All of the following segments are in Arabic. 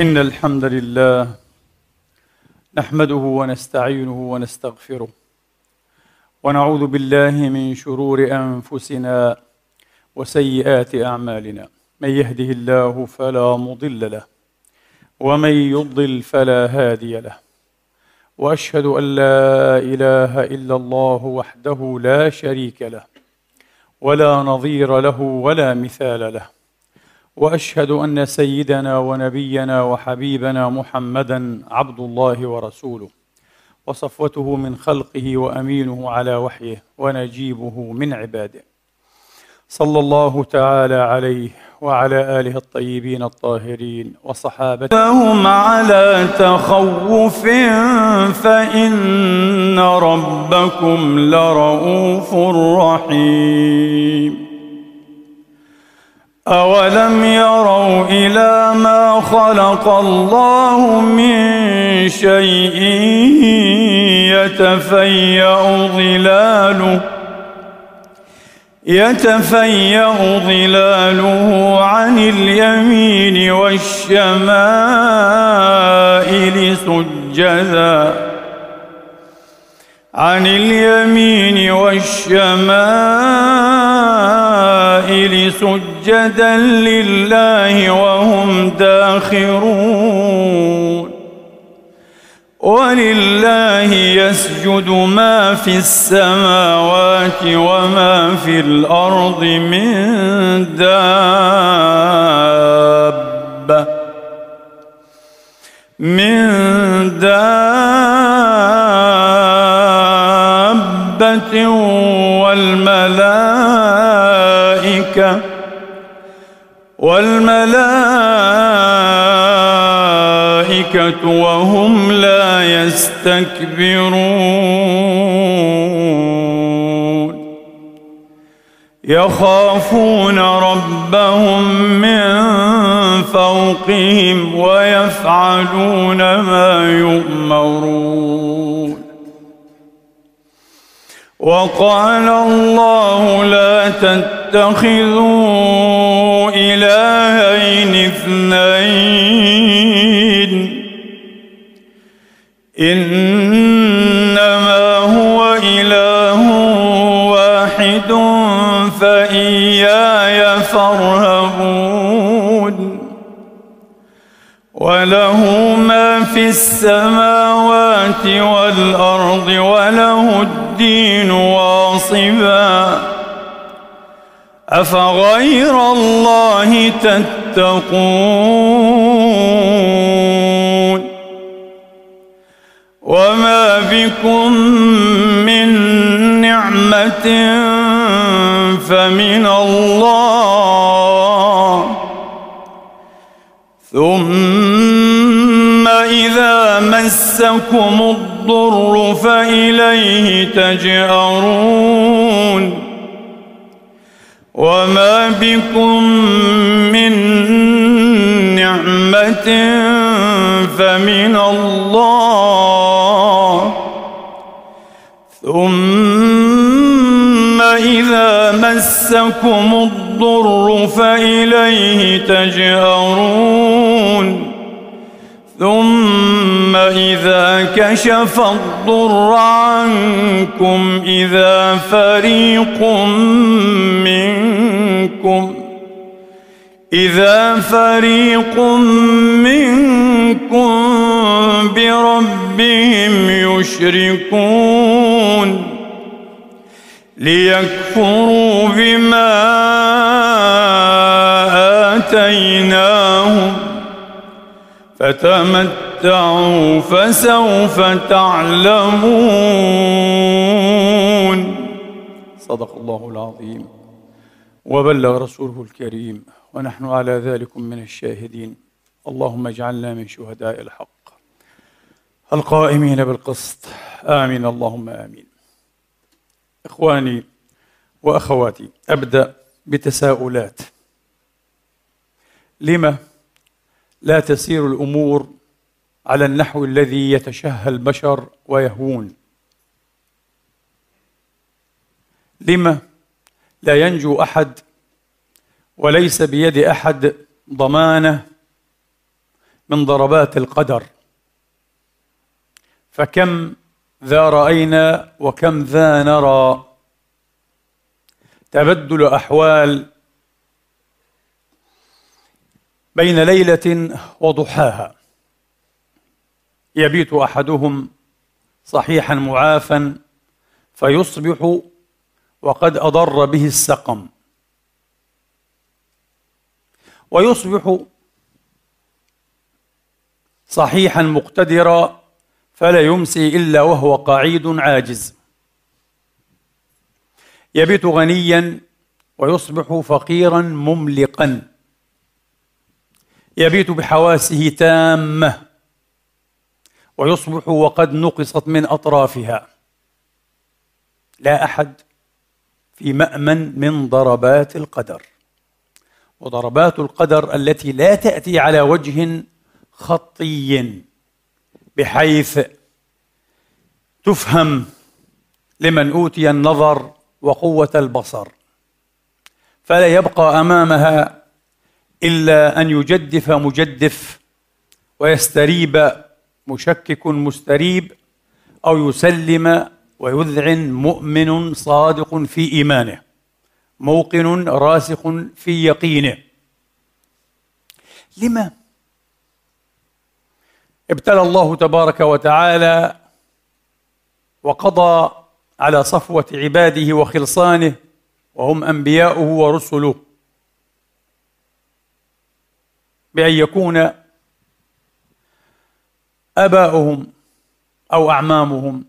إن الحمد لله نحمده ونستعينه ونستغفره ونعوذ بالله من شرور أنفسنا وسيئات أعمالنا. من يهده الله فلا مضل له ومن يضلل فلا هادي له. وأشهد أن لا إله إلا الله وحده لا شريك له ولا نظير له ولا مثال له. وأشهد أن سيدنا ونبينا وحبيبنا محمدا عبد الله ورسوله وصفوته من خلقه وأمينه على وحيه ونجيبه من عباده. صلى الله تعالى عليه وعلى آله الطيبين الطاهرين وصحابته. على تخوف فإن ربكم لرؤوف رحيم. أولم يروا إلى ما خلق الله من شيء يتفيأ ظلاله يتفيأ ظلاله عن اليمين والشمائل سجدا. عن اليمين والشمائل سجدا لله وهم داخرون. ولله يسجد ما في السماوات وما في الأرض من دابة. من دابه والملائكة والملائكة وهم لا يستكبرون. يخافون ربهم من فوقهم ويفعلون ما يؤمرون. وقال الله لا تتخذوا إلهين اثنين. إنما هو إله واحد فإياي فارهبون. وله ما في السماوات والأرض وله الدين واصبا. أفغير الله تتقون؟ وما بكم من نعمة فمن الله. ثم إذا مسكم الضر فإليه تجأرون وما بكم من نعمة فمن الله ثم إذا مسكم الضر فإليه تجأرون ثم إذا كشف الضر عنكم إذا فريق منكم إذا فريق منكم بربهم يشركون ليكفروا بما آتيناهم فتمتعوا فسوف تعلمون. صدق الله العظيم. وبلغ رسوله الكريم. ونحن على ذلك من الشاهدين. اللهم اجعلنا من شهداء الحق. القائمين بالقسط. آمين. اللهم آمين. إخواني وأخواتي أبدأ بتساؤلات. لما لا تسير الأمور على النحو الذي يتشهى البشر ويهوون. لما لا ينجو أحد وليس بيد أحد ضمانة من ضربات القدر؟ فكم ذا رأينا وكم ذا نرى؟ تبدل أحوال بين ليلة وضحاها. يبيت أحدهم صحيحا معافا فيصبح وقد أضر به السقم. ويصبح صحيحا مقتدرا فلا يمسي إلا وهو قعيد عاجز. يبيت غنيا ويصبح فقيرا مملقا. يبيت بحواسه تامة ويصبح وقد نقصت من أطرافها. لا أحد في مأمن من ضربات القدر. وضربات القدر التي لا تأتي على وجه خطي بحيث تفهم لمن أوتي النظر وقوة البصر. فلا يبقى أمامها إلا أن يجدف مجدف ويستريب مشكك مستريب أو يسلم ويذعن مؤمن صادق في إيمانه موقن راسخ في يقينه. لما؟ ابتلى الله تبارك وتعالى وقضى على صفوة عباده وخلصانه وهم أنبياؤه ورسله. بأن يكون آباؤهم أو أعمامهم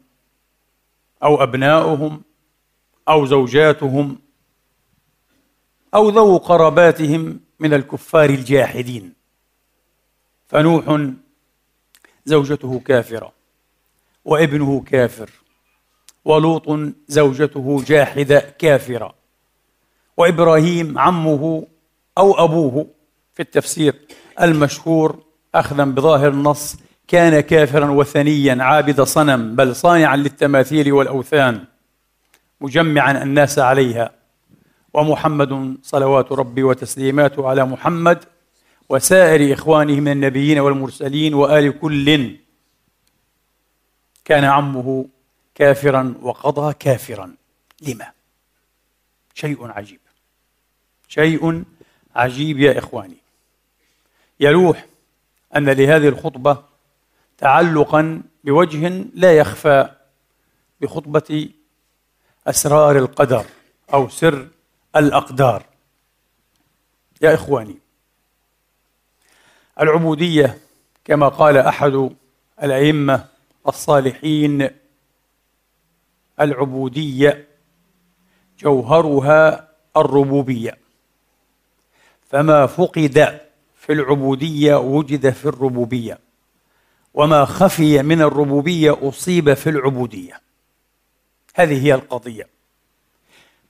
أو أبناؤهم أو زوجاتهم أو ذو قراباتهم من الكفار الجاحدين. فنوح زوجته كافرة وابنه كافر ولوط زوجته جاحدة كافرة وإبراهيم عمه أو أبوه في التفسير. المشهور اخذا بظاهر النص كان كافرا وثنيا عابد صنم بل صانعا للتماثيل والأوثان مجمعا الناس عليها. ومحمد صلوات ربي وتسليماته على محمد وسائر إخوانه من النبيين والمرسلين وآل كل. كان عمه كافرا وقضى كافرا. لما؟ شيء عجيب. شيء عجيب يا إخواني. يلوح أن لهذه الخطبة تعلقا بوجه لا يخفى بخطبة أسرار القدر أو سر الأقدار. يا إخواني العبودية كما قال أحد الأئمة الصالحين العبودية جوهرها الربوبية. فما فقد في العبودية وجد في الربوبية. وما خفي من الربوبية أصيب في العبودية. هذه هي القضية.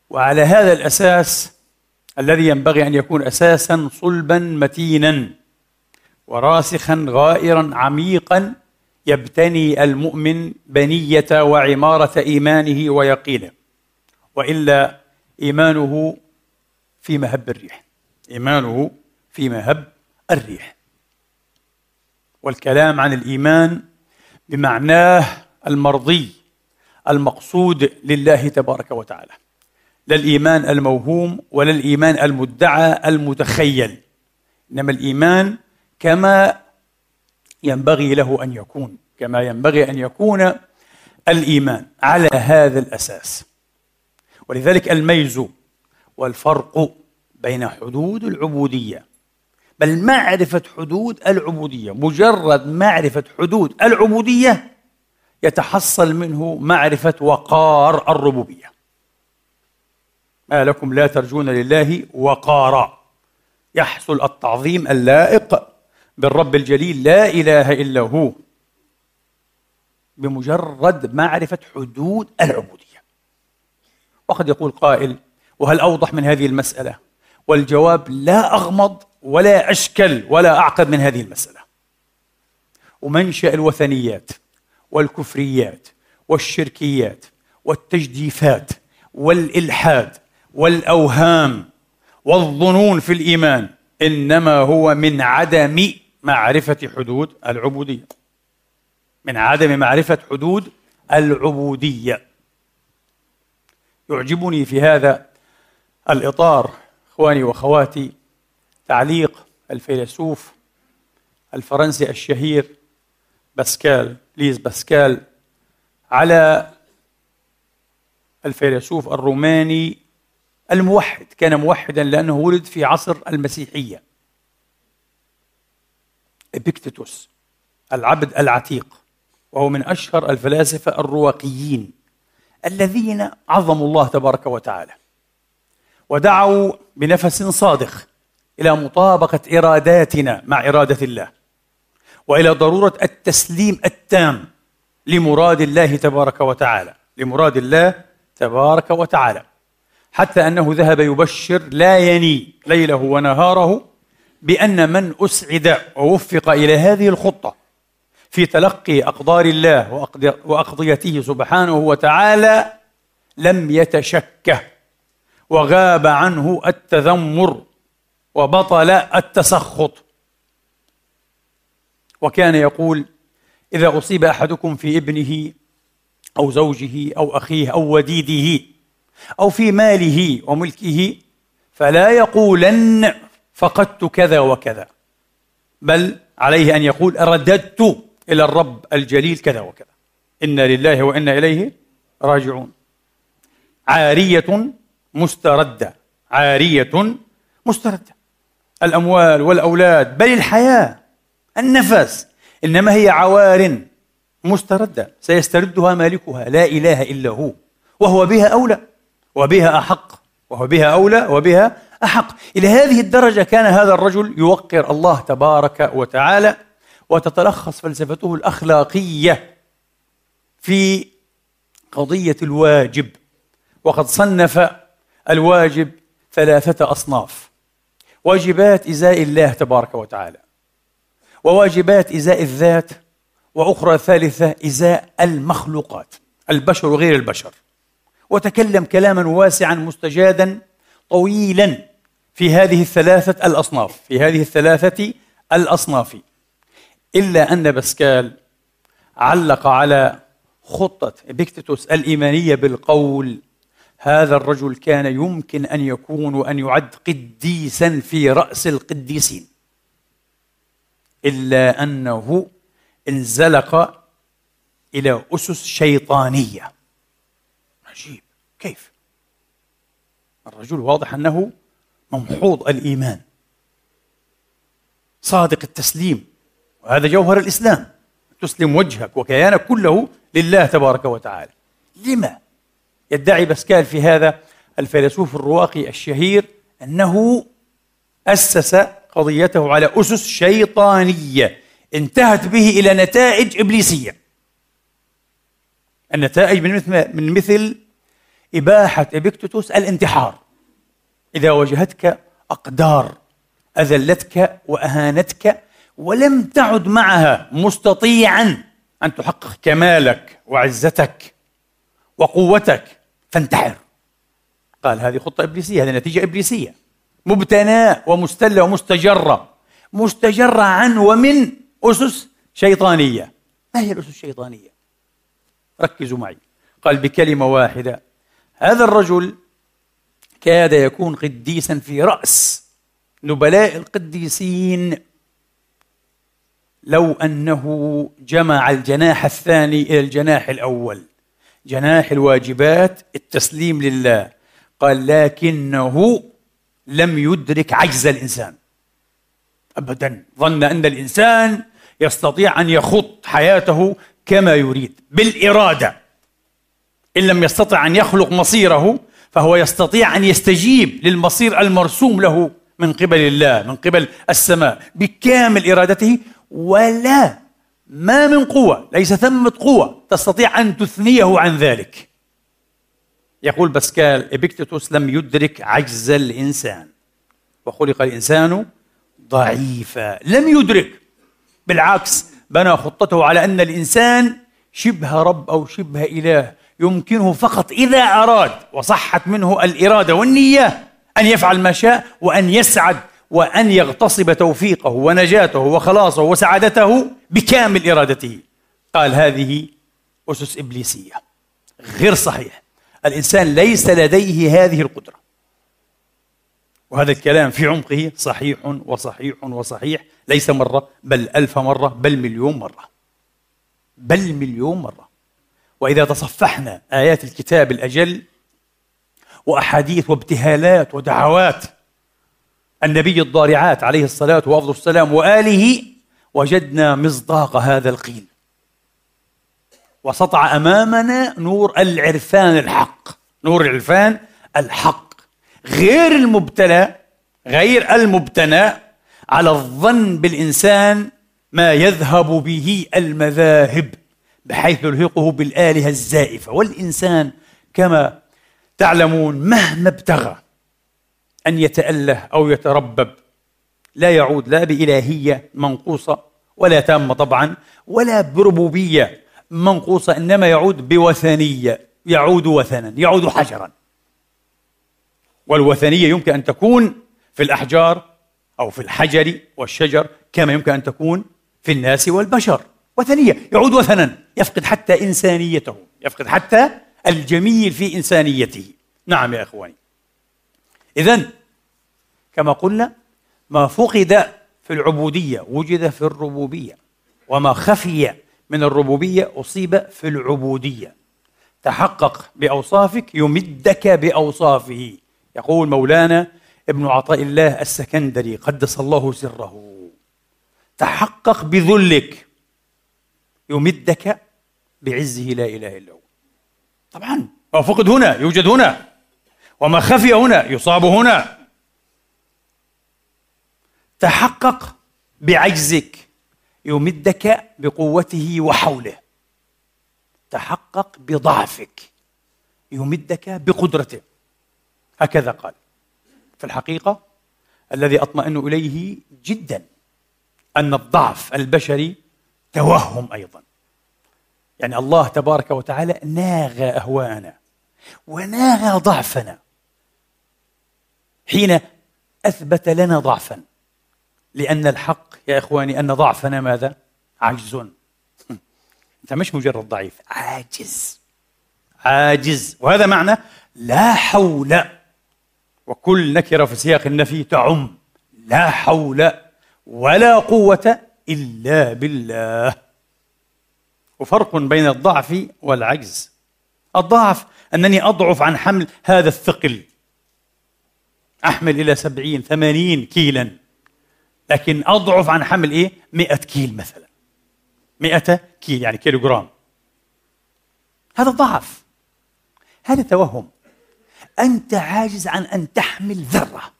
وعلى هذا الأساس الذي ينبغي أن يكون أساسا صلبا متينا وراسخا غائرا عميقا يبتني المؤمن بنية وعمارة إيمانه ويقينه. وإلا إيمانه في مهب الريح. إيمانه في مهب الريح والكلام عن الإيمان بمعناه المرضي المقصود لله تبارك وتعالى لا الإيمان الموهوم ولا الإيمان المدعى المتخيل إنما الإيمان كما ينبغي له أن يكون كما ينبغي أن يكون الإيمان على هذا الأساس. ولذلك الميز والفرق بين حدود العبودية بل معرفة حدود العبودية مجرد معرفة حدود العبودية يتحصل منه معرفة وقار الربوبية. ما لكم لا ترجون لله وقارا. يحصل التعظيم اللائق بالرب الجليل لا إله إلا هو. بمجرد معرفة حدود العبودية. وقد يقول قائل وهل أوضح من هذه المسألة؟ والجواب لا أغمض ولا أشكل ولا اعقد من هذه المسألة. ومنشأ الوثنيات والكفريات والشركيات والتجديفات والإلحاد والأوهام والظنون في الإيمان إنما هو من عدم معرفة حدود العبودية. من عدم معرفة حدود العبودية. يعجبني في هذا الإطار إخواني وأخواتي تعليق الفيلسوف الفرنسي الشهير باسكال ليز باسكال على الفيلسوف الروماني الموحد كان موحدا لأنه ولد في عصر المسيحية. إبيكتيتوس العبد العتيق وهو من أشهر الفلاسفة الرواقيين الذين عظموا الله تبارك وتعالى ودعوا بنفس صادق إلى مطابقة إراداتنا مع إرادة الله وإلى ضرورة التسليم التام لمراد الله تبارك وتعالى لمراد الله تبارك وتعالى. حتى أنه ذهب يبشر لا يني ليله ونهاره بأن من أسعد ووفق إلى هذه الخطة في تلقي أقدار الله وأقضيته سبحانه وتعالى لم يتشكه وغاب عنه التذمر وبطل التسخط. وكان يقول إذا أصيب أحدكم في ابنه أو زوجه أو أخيه أو وديده أو في ماله وملكه فلا يقولن فقدت كذا وكذا بل عليه أن يقول رددت إلى الرب الجليل كذا وكذا. إنا لله وإنا إليه راجعون. عارية مستردة عارية مستردة. الأموال والأولاد بل الحياة النفس. إنما هي عوار مستردة سيستردها مالكها لا إله إلا هو. وهو بها أولى وبها أحق وهو بها أولى وبها أحق. إلى هذه الدرجة كان هذا الرجل يوقر الله تبارك وتعالى وتتلخص فلسفته الأخلاقية في قضية الواجب. وقد صنف الواجب ثلاثة أصناف. واجبات إزاء الله تبارك وتعالى. وواجبات إزاء الذات وأخرى ثالثه إزاء المخلوقات البشر وغير البشر. وتكلم كلاما واسعا مستجادا طويلا في هذه الثلاثة الأصناف في هذه الثلاثة الأصناف. إلا أن باسكال علق على خطة إبيكتيتوس الإيمانية بالقول هذا الرجل كان يمكن أن يكون وأن يعد قديسا في رأس القديسين. إلا أنه انزلق إلى أسس شيطانية. عجيب. كيف؟ الرجل واضح أنه ممحوض الإيمان. صادق التسليم. وهذا جوهر الإسلام. تسلم وجهك وكيانك كله لله تبارك وتعالى. لما؟ يدعي باسكال في هذا الفيلسوف الرواقي الشهير أنه أسس قضيته على أسس شيطانية انتهت به إلى نتائج إبليسية. النتائج من مثل من مثل إباحة إبيكتوتوس الانتحار. إذا واجهتك أقدار أذلتك وأهانتك ولم تعد معها مستطيعا أن تحقق كمالك وعزتك وقوتك فانتحر. قال هذه خطة إبليسية هذه نتيجة إبليسية. مبتناه ومستلة ومستجرة. مستجرة عن ومن أسس شيطانية. ما هي الأسس الشيطانية؟ ركزوا معي. قال بكلمة واحدة. هذا الرجل كاد يكون قديسا في رأس نبلاء القديسين. لو أنه جمع الجناح الثاني إلى الجناح الأول. جناح الواجبات التسليم لله. قال لكنه لم يدرك عجز الإنسان. ابدا. ظن أن الإنسان يستطيع أن يخط حياته كما يريد بالإرادة. إن لم يستطع أن يخلق مصيره فهو يستطيع أن يستجيب للمصير المرسوم له من قبل الله من قبل السماء بكامل إرادته ولا ما من قوة ليس ثمة قوة تستطيع أن تثنيه عن ذلك. يقول باسكال إبيكتيتوس لم يدرك عجز الإنسان. وخلق الإنسان ضعيفا. لم يدرك. بالعكس بنى خطته على أن الإنسان شبه رب أو شبه إله. يمكنه فقط إذا أراد وصحت منه الإرادة والنية أن يفعل ما شاء وأن يسعد وأن يغتصب توفيقه ونجاته وخلاصه وسعادته بكامل إرادته. قال هذه أسس إبليسية. غير صحيح. الإنسان ليس لديه هذه القدرة. وهذا الكلام في عمقه صحيح وصحيح وصحيح. ليس مرة بل ألف مرة بل مليون مرة. بل مليون مرة. وإذا تصفحنا آيات الكتاب الأجل وأحاديث وابتهالات ودعوات النبي الضارعات عليه الصلاة وأفضل السلام وآله وجدنا مصداق هذا القيل. وسطع أمامنا نور العرفان الحق. نور العرفان الحق. غير المبتلى غير المبتنى على الظن بالإنسان ما يذهب به المذاهب بحيث يلحقه بالآلهة الزائفة. والإنسان كما تعلمون مهما ابتغى أن يتأله أو يتربب. لا يعود لا بإلهية منقوصة ولا تامة طبعا ولا بربوبية منقوصة إنما يعود بوثنية يعود وثنا يعود حجرا. والوثنية يمكن أن تكون في الأحجار أو في الحجر والشجر كما يمكن أن تكون في الناس والبشر. وثنية يعود وثنا يفقد حتى إنسانيته يفقد حتى الجميل في إنسانيته. نعم يا إخواني. إذا كما قلنا ما فقد في العبودية وجد في الربوبية وما خفي من الربوبية أصيب في العبودية. تحقق بأوصافك يمدك بأوصافه. يقول مولانا ابن عطاء الله السكندري قدس الله سره تحقق بذلك يمدك بعزه لا إله إلا هو. طبعا ما فقد هنا يوجد هنا. وما خفي هنا يصاب هنا. تحقق بعجزك يمدك بقوته وحوله. تحقق بضعفك يمدك بقدرته. هكذا قال. في الحقيقة الذي أطمئن إليه جدا أن الضعف البشري توهم أيضا. يعني الله تبارك وتعالى ناغى أهواءنا وناغى ضعفنا. حين أثبت لنا ضعفا. لأن الحق يا إخواني أن ضعفنا ماذا؟ عجز أنت مش مجرد ضعيف. عاجز. عاجز. وهذا معنى لا حول. وكل نكرة في سياق النفي تعم. لا حول ولا قوة إلا بالله. وفرق بين الضعف والعجز. الضعف أنني أضعف عن حمل هذا الثقل. أحمل إلى سبعين ثمانين كيلا. لكن أضعف عن حمل إيه؟ مئة كيل مثلا. مئة كيل يعني كيلوغرام. هذا ضعف. هذا توهم. أنت عاجز عن أن تحمل ذرة.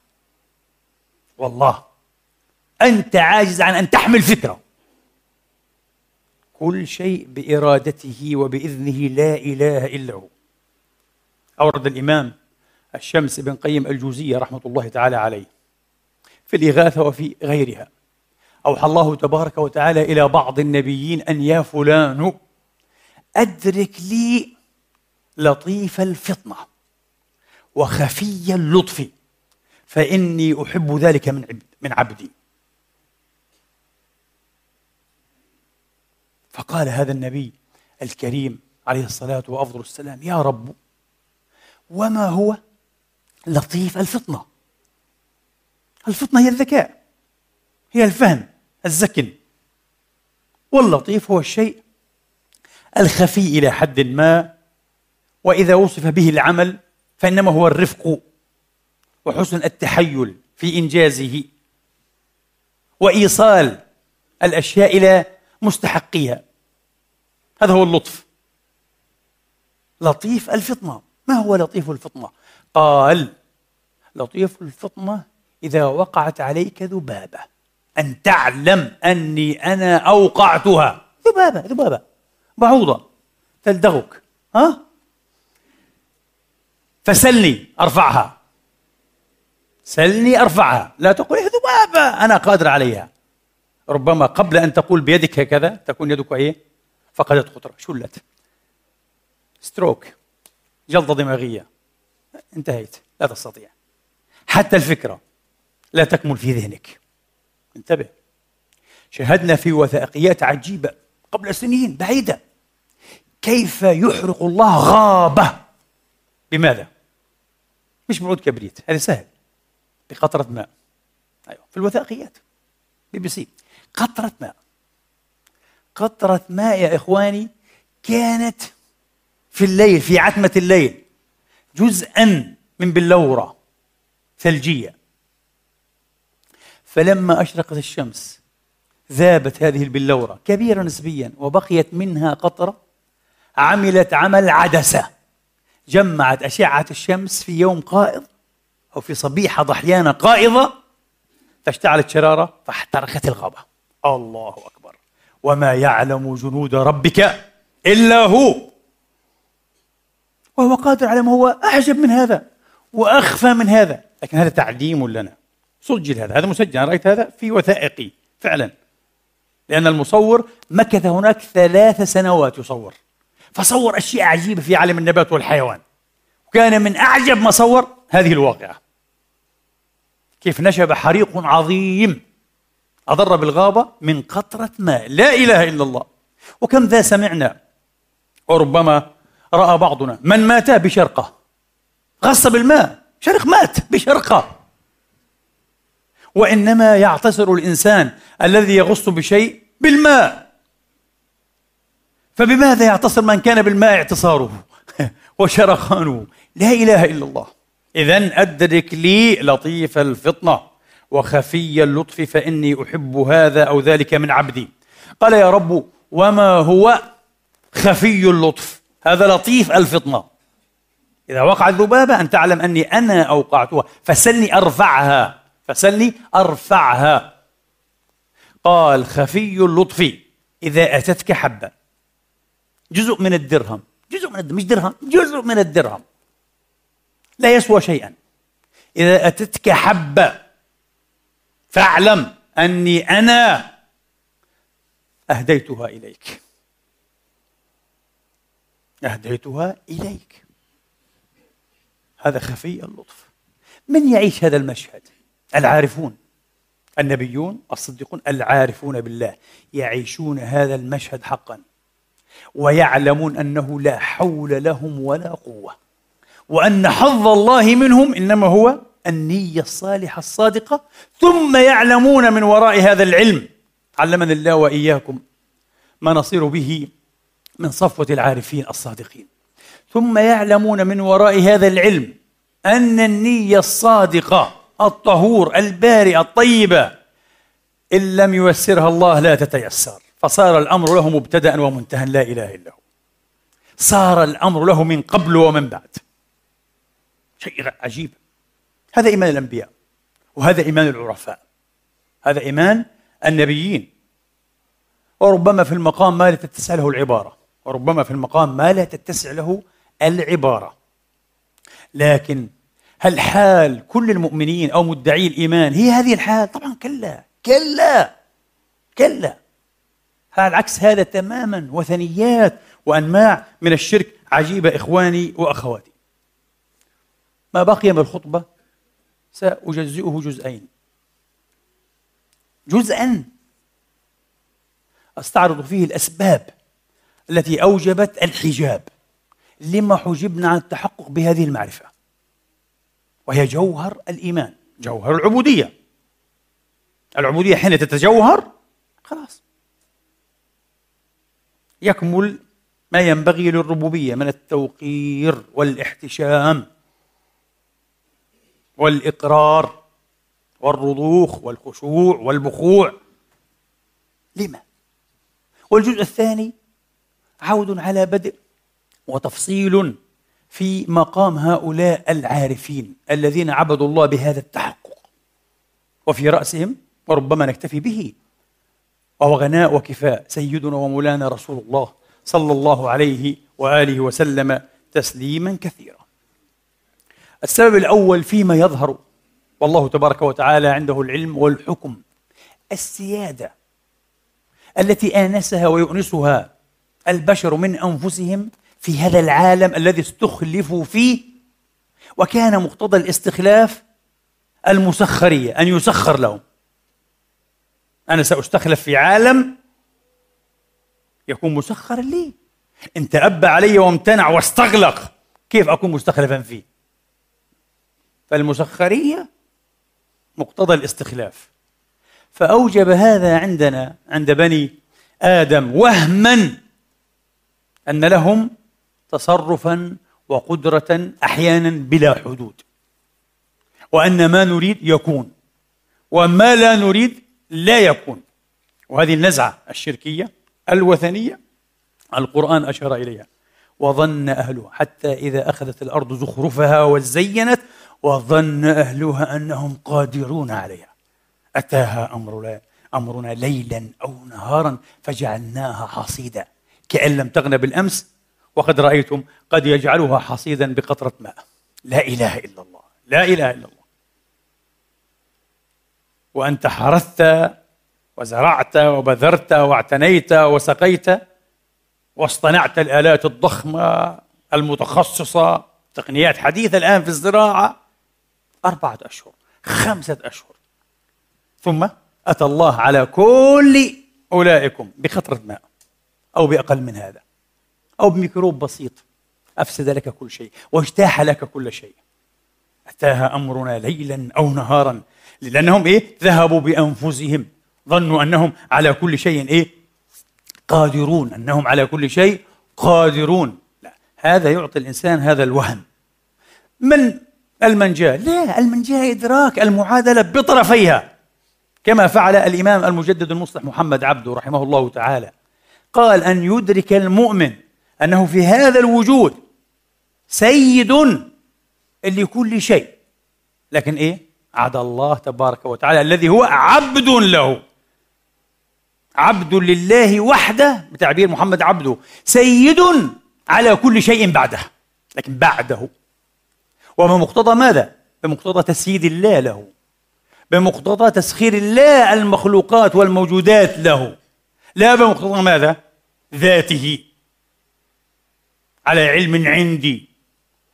والله. أنت عاجز عن أن تحمل فكرة. كل شيء بإرادته وبإذنه لا إله إلا هو. أورد الإمام الشمس بن قيم الجوزية رحمة الله تعالى عليه في الإغاثة وفي غيرها. أوحى الله تبارك وتعالى إلى بعض النبيين أن يا فلان أدرك لي لطيف الفطنة وخفي اللطف فإني أحب ذلك من من عبدي. فقال هذا النبي الكريم عليه الصلاة وأفضل السلام يا رب وما هو؟ لطيف الفطنة. الفطنة هي الذكاء هي الفهم الزكن واللطيف هو الشيء الخفي إلى حد ما وإذا وصف به العمل فإنما هو الرفق وحسن التحيل في إنجازه. وإيصال الأشياء إلى مستحقيها. هذا هو اللطف. لطيف الفطنة. ما هو لطيف الفطنة؟ قال لطيف الفطنة إذا وقعت عليك ذبابة. أن تعلم أني أنا أوقعتها. ذبابة ذبابة. بعوضة. تلدغك. ها؟ فسلني أرفعها. سلني أرفعها. لا تقول ذبابة أنا قادر عليها. ربما قبل أن تقول بيدك هكذا تكون يدك إيه فقدت قطرة شلت. Stroke. جلطة دماغية. انتهيت. لا تستطيع. حتى الفكرة لا تكمل في ذهنك. انتبه. شاهدنا في وثائقيات عجيبة قبل سنين بعيدة. كيف يحرق الله غابة؟ بماذا؟ مش بعود كبريت. هذا سهل. بقطرة ماء. أيوة في الوثائقيات. بي بي سي. قطرة ماء. قطرة ماء يا إخواني كانت في الليل في عتمة الليل. جزءا من بلورة ثلجية. فلما أشرقت الشمس ذابت هذه البلورة كبيرة نسبيا وبقيت منها قطرة عملت عمل عدسة. جمعت أشعة الشمس في يوم قائض أو في صبيحة ضحيانة قائضة فاشتعلت شرارة فاحترقت الغابة. الله أكبر. وما يعلم جنود ربك إلا هو. وهو قادر على ما هو أعجب من هذا وأخفى من هذا. لكن هذا تعليم لنا. سجل هذا. هذا مسجل. أنا رأيت هذا في وثائقي فعلا. لأن المصور مكث هناك ثلاث سنوات يصور. فصور أشياء عجيبة في عالم النبات والحيوان. وكان من أعجب ما صور هذه الواقعة. كيف نشب حريق عظيم. أضر بالغابة من قطرة ماء. لا إله إلا الله. وكم ذا سمعنا. وربما رأى بعضنا. من مات بشرقة. غص بالماء شرق مات بشرقة. وإنما يعتصر الإنسان الذي يغص بشيء بالماء. فبماذا يعتصر من كان بالماء اعتصاره؟ وشرخانه. لا إله إلا الله. إذا أدرك لي لطيف الفطنة. وخفي اللطف فإني أحب هذا أو ذلك من عبدي. قال يا رب وما هو خفي اللطف؟ هذا لطيف الفطنة. إذا وقعت ذبابة أن تعلم أني أنا أوقعتها فسلني أرفعها فسلني أرفعها. قال خفي اللطف إذا أتتك حبة جزء من الدرهم جزء من الدرهم مش درهم جزء من الدرهم. لا يسوى شيئا. إذا أتتك حبة فاعلم أني أنا أهديتها إليك. أهديتها إليك. هذا خفي اللطف. من يعيش هذا المشهد؟ العارفون. النبيون الصديقون العارفون بالله يعيشون هذا المشهد حقا. ويعلمون أنه لا حول لهم ولا قوة. وأن حظ الله منهم إنما هو النية الصالحة الصادقة. ثم يعلمون من وراء هذا العلم. علمنا الله وإياكم ما نصير به من صفوة العارفين الصادقين. ثم يعلمون من وراء هذا العلم أن النية الصادقة الطهور البارئة الطيبة إن لم ييسرها الله لا تتيسر. فصار الأمر له مبتدأ ومنتهى لا إله إلا هو. صار الأمر له من قبل ومن بعد. شيء عجيب. هذا إيمان الأنبياء وهذا إيمان العرفاء. هذا إيمان النبيين. وربما في المقام ما لا تتسع له العبارة. وربما في المقام ما لا تتسع له العبارة. لكن هل حال كل المؤمنين أو مدعي الإيمان هي هذه الحال؟ طبعا كلا كلا كلا. على عكس هذا تماما وثنيات وانواع من الشرك. عجيبة إخواني وأخواتي. ما بقي من الخطبة؟ سأجزئه جزئين. جزءا. أستعرض فيه الأسباب. التي أوجبت الحجاب. لما حجبنا عن التحقق بهذه المعرفة. وهي جوهر الإيمان جوهر العبودية. العبودية حين تتجوهر خلاص. يكمل ما ينبغي للربوبية من التوقير والاحتشام والإقرار والرضوخ والخشوع والبخوع. لما؟ والجزء الثاني عود على بدء وتفصيل في مقام هؤلاء العارفين الذين عبدوا الله بهذا التحقق وفي رأسهم وربما نكتفي به وهو غناء وكفاء سيدنا ومولانا رسول الله صلى الله عليه وآله وسلم تسليما كثيرا. السبب الأول فيما يظهر والله تبارك وتعالى عنده العلم والحكم السيادة التي آنسها ويؤنسها البشر من أنفسهم في هذا العالم الذي استخلفوا فيه وكان مقتضى الاستخلاف المسخرية أن يسخر لهم. أنا سأستخلف في عالم يكون مسخرا لي. إن تأب علي وامتنع واستغلق كيف أكون مستخلفا فيه؟ فالمسخرية مقتضى الاستخلاف. فأوجب هذا عندنا عند بني آدم وهما أن لهم تصرفا وقدرة أحيانا بلا حدود. وأن ما نريد يكون وما لا نريد لا يكون. وهذه النزعة الشركية الوثنية القرآن أشار إليها. وظن أهلها حتى إذا أخذت الأرض زخرفها وزينت وظن أهلها أنهم قادرون عليها. أتاها أمرنا أمرنا ليلا أو نهارا فجعلناها حصيدا. كأن لم تغن بالأمس وقد رأيتم قد يجعلها حصيدا بقطرة ماء. لا إله إلا الله لا إله إلا الله. وأنت حرثت وزرعت وبذرت واعتنيت وسقيت واصطنعت الآلات الضخمة المتخصصة تقنيات حديثة الآن في الزراعة. أربعة أشهر خمسة أشهر. ثم أتى الله على كل أولئكم بقطرة ماء. أو بأقل من هذا. أو بميكروب بسيط. أفسد لك كل شيء. واجتاح لك كل شيء. أتاها أمرنا ليلا أو نهارا. لأنهم إيه؟ ذهبوا بأنفسهم. ظنوا أنهم على كل شيء إيه؟ قادرون. أنهم على كل شيء قادرون. لا. هذا يعطي الإنسان هذا الوهم. من المنجاة؟ لا. المنجاة إدراك المعادلة بطرفيها. كما فعل الإمام المجدد المصلح محمد عبده رحمه الله تعالى. قال أن يدرك المؤمن أنه في هذا الوجود سيد لكل شيء. لكن إيه؟ عدا الله تبارك وتعالى الذي هو عبد له. عبد لله وحده بتعبير محمد عبده. سيد على كل شيء بعده. لكن بعده. وبمقتضى ماذا؟ بمقتضى تسييد الله له. بمقتضى تسخير الله المخلوقات والموجودات له. لا بمقتضى ماذا؟ ذاته. على علم عندي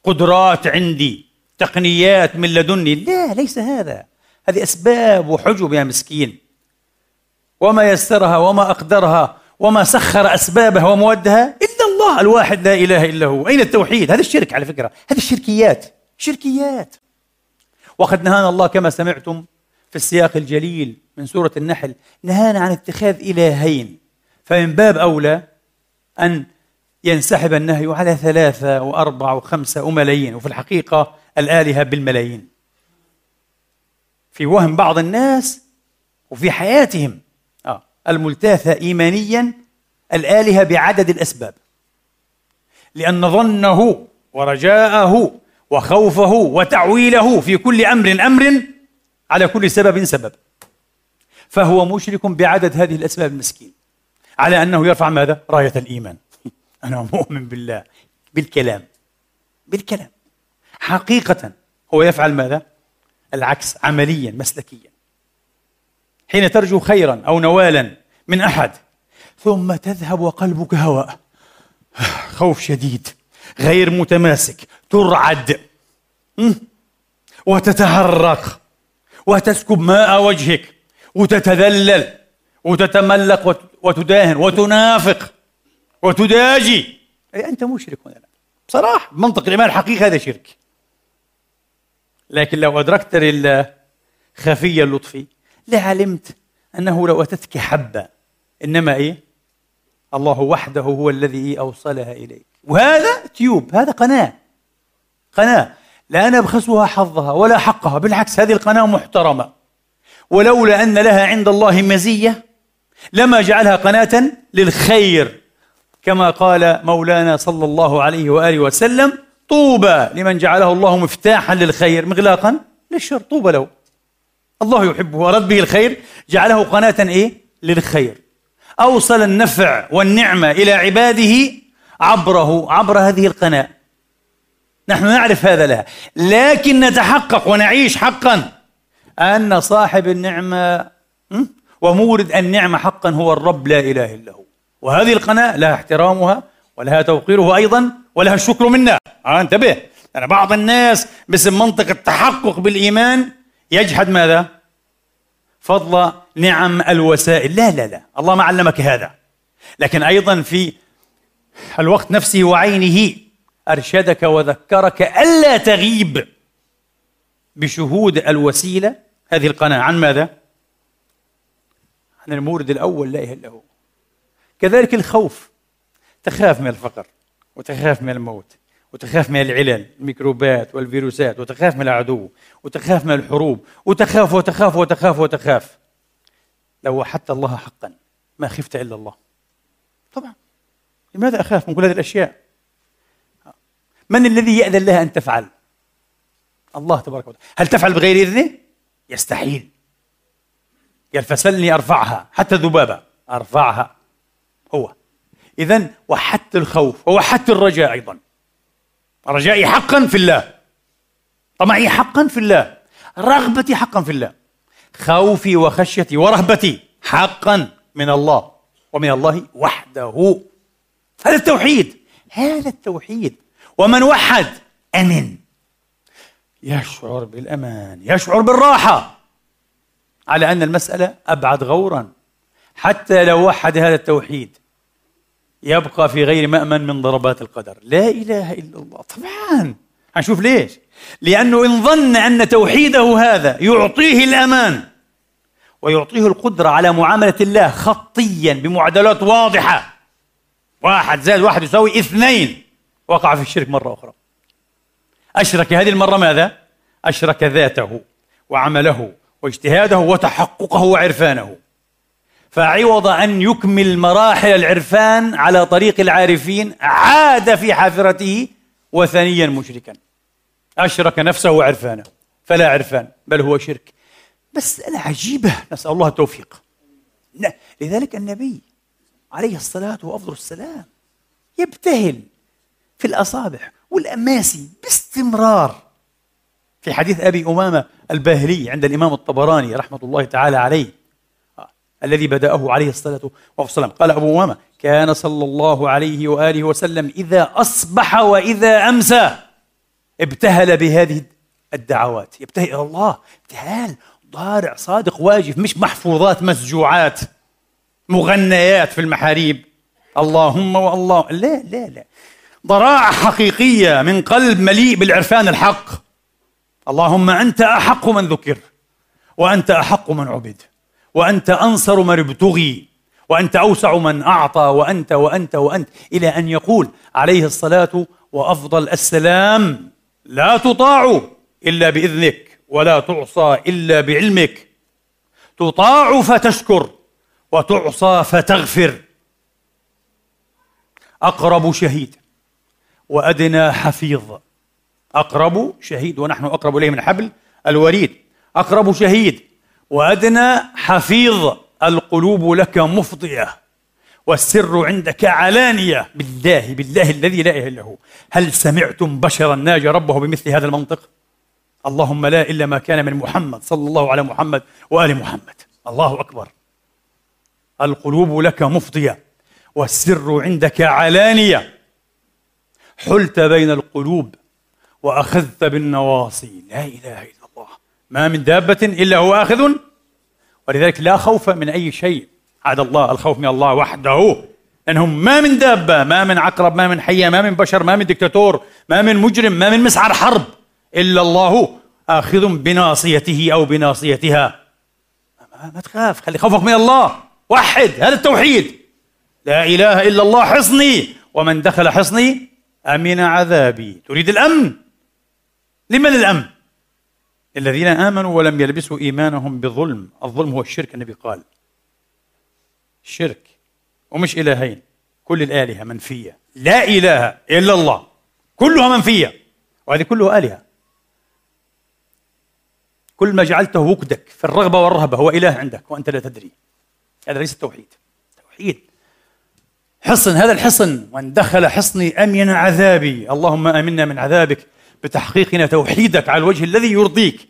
قدرات عندي تقنيات من لدني. لا ليس هذا. هذه أسباب وحجب يا مسكين. وما يسرها وما أقدرها وما سخر أسبابها ومودها إلا الله الواحد لا إله إلا هو. أين التوحيد؟ هذا الشرك على فكرة. هذه الشركيات. شركيات. وقد نهانا الله كما سمعتم في السياق الجليل من سورة النحل نهانا عن اتخاذ إلهين. فمن باب أولى أن ينسحب النهي على ثلاثة وأربعة وخمسة وملايين وفي الحقيقة الآلهة بالملايين. في وهم بعض الناس وفي حياتهم آه الملتاثة إيمانيا الآلهة بعدد الأسباب. لأن ظنه ورجاءه وخوفه وتعويله في كل أمر أمر على كل سبب سبب. فهو مشرك بعدد هذه الأسباب المسكين. على أنه يرفع ماذا؟ راية الإيمان. أنا مؤمن بالله بالكلام بالكلام. حقيقة هو يفعل ماذا؟ العكس عمليا مسلكيا. حين ترجو خيرا أو نوالا من أحد ثم تذهب وقلبك هواء. خوف شديد غير متماسك ترعد. وتتهرق. وتسكب ماء وجهك. وتتذلل. وتتملق وتداهن وتنافق وتداجي. أي أنت مشرك لا. بصراحة منطق الإيمان الحقيقي هذا شرك. لكن لو أدركت لله خفي اللطفي لعلمت أنه لو أتتك حبة إنما إيه؟ الله وحده هو الذي أوصلها إليك. وهذا تيوب هذا قناة قناة لا نبخسها حظها ولا حقها بالعكس هذه القناة محترمة. ولولا أن لها عند الله مزية لما جعلها قناة للخير كما قال مولانا صلى الله عليه وآله وسلم طوبى لمن جعله الله مفتاحا للخير مغلاقا للشر طوبى له. الله يحبه وأراد به الخير جعله قناة إيه؟ للخير. أوصل النفع والنعمة إلى عباده عبره عبر هذه القناة. نحن نعرف هذا لها. لكن نتحقق ونعيش حقا أن صاحب النعمة ومورد النعمة حقا هو الرب لا إله إلا هو. وهذه القناة لها احترامها ولها توقيره أيضا ولها الشكر منا. آه انتبه. أنا بعض الناس باسم منطق التحقق بالإيمان يجحد ماذا؟ فضل نعم الوسائل. لا لا لا. الله ما علمك هذا. لكن أيضا في الوقت نفسه وعينه أرشدك وذكرك ألا تغيب بشهود الوسيلة. هذه القناة عن ماذا؟ عن المورد الأول لا إله إلا هو. كذلك الخوف. تخاف من الفقر وتخاف من الموت وتخاف من العلل الميكروبات والفيروسات وتخاف من العدو وتخاف من الحروب وتخاف وتخاف وتخاف وتخاف. لو وحدت الله حقا ما خفت إلا الله. طبعا. لماذا أخاف من كل هذه الأشياء؟ من الذي يأذن لها أن تفعل؟ الله تبارك وتعالى. هل تفعل بغير إذنه؟ يستحيل. قال فسلني أرفعها حتى ذبابة. أرفعها. هو. إذا وحدت الخوف ووحدت الرجاء أيضا. رجائي حقا في الله. طمعي حقا في الله. رغبتي حقا في الله. خوفي وخشيتي ورهبتي حقا من الله ومن الله وحده. هذا التوحيد. هذا التوحيد. ومن وحد أمن. يشعر بالأمان يشعر بالراحة. على أن المسألة أبعد غورا. حتى لو وحد هذا التوحيد يبقى في غير مأمن من ضربات القدر. لا إله إلا الله. طبعا. هنشوف ليش؟ لأنه إن ظن أن توحيده هذا يعطيه الأمان ويعطيه القدرة على معاملة الله خطيا بمعادلات واضحة. واحد زائد واحد يساوي اثنين. وقع في الشرك مرة أخرى. أشرك هذه المرة ماذا؟ أشرك ذاته وعمله. واجتهاده وتحققه وعرفانه. فعوض أن يكمل مراحل العرفان على طريق العارفين عاد في حافرته وثنيا مشركا. أشرك نفسه وعرفانه فلا عرفان بل هو شرك. مسألة عجيبة نسأل الله التوفيق. لذلك النبي عليه الصلاة وأفضل السلام يبتهل في الأصابع والأماسي باستمرار. في حديث أبي أمامة الباهلي عند الإمام الطبراني رحمة الله تعالى عليه الذي بدأه عليه الصلاة والسلام. قال أبو أمامة كان صلى الله عليه وآله وسلم إذا أصبح وإذا أمسى ابتهل بهذه الدعوات. يبتهل إلى الله ابتهال ضارع صادق واجب مش محفوظات مسجوعات مغنيات في المحاريب. اللهم والله لا لا لا. ضراعة حقيقية من قلب مليء بالعرفان الحق. اللهم أنت أحق من ذكر وأنت أحق من عبد وأنت أنصر من ابتغي وأنت أوسع من أعطى وأنت وأنت وأنت. إلى أن يقول عليه الصلاة وأفضل السلام لا تطاع إلا بإذنك ولا تعصى إلا بعلمك. تطاع فتشكر وتعصى فتغفر. أقرب شهيد وأدنى حفيظ. أقرب شهيد ونحن أقرب إليه من حبل الوريد. أقرب شهيد. وأدنى حفيظ القلوب لك مفضية. والسر عندك علانية. بالله بالله الذي لا إله إلا هو. هل سمعتم بشرا ناجى ربه بمثل هذا المنطق؟ اللهم لا إلا ما كان من محمد صلى الله على محمد وآل محمد. الله أكبر. القلوب لك مفضية. والسر عندك علانية. حلت بين القلوب. وأخذت بالنواصي. لا إله إلا ما من دابة إلا هو آخذ. ولذلك لا خوف من أي شيء. عاد الله الخوف من الله وحده. لأنهم ما من دابة ما من عقرب ما من حية ما من بشر ما من دكتاتور ما من مجرم ما من مسعر حرب. إلا الله آخذ بناصيته أو بناصيتها. ما تخاف خلي خوفك من الله. وحد هذا التوحيد. لا إله إلا الله حصني. ومن دخل حصني أمن عذابي. تريد الأمن؟ لمن الأمن؟ الذين آمنوا ولم يلبسوا إيمانهم بظلم. الظلم هو الشرك النبي قال. الشرك ومش إلهين. كل الآلهة منفية. لا إله إلا الله. كلها منفية. وهذه كلها آلهة. كل ما جعلته وكدك في الرغبة والرهبة هو إله عندك وأنت لا تدري. هذا ليس التوحيد. توحيد. حصن. هذا الحصن. وإن دخل حصني أمن عذابي. اللهم أمنا من عذابك. بتحقيقنا توحيدك على الوجه الذي يرضيك.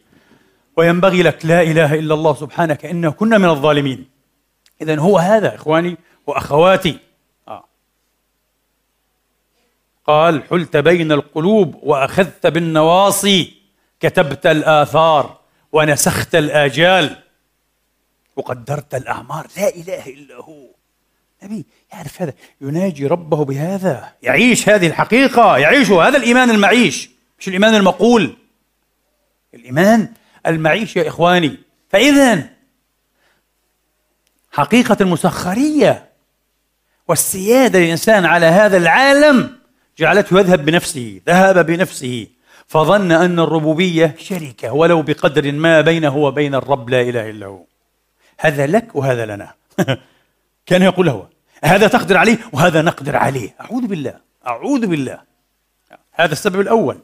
وينبغي لك لا إله إلا الله سبحانك انا كنا من الظالمين. اذا هو هذا إخواني وأخواتي. آه. قال حلت بين القلوب وأخذت بالنواصي كتبت الآثار ونسخت الآجال وقدرت الأعمار. لا إله إلا هو. نبي يعرف هذا يناجي ربه بهذا يعيش هذه الحقيقة يعيش هذا الإيمان المعيش. مش الإيمان المقول. الإيمان المعيش يا إخواني. فإذا حقيقة المسخرية والسيادة للإنسان على هذا العالم جعلته يذهب بنفسه ذهب بنفسه. فظن أن الربوبية شركة ولو بقدر ما بينه وبين الرب لا إله إلا هو. هذا لك وهذا لنا. كان يقول هو هذا تقدر عليه وهذا نقدر عليه. أعوذ بالله أعوذ بالله. هذا السبب الأول.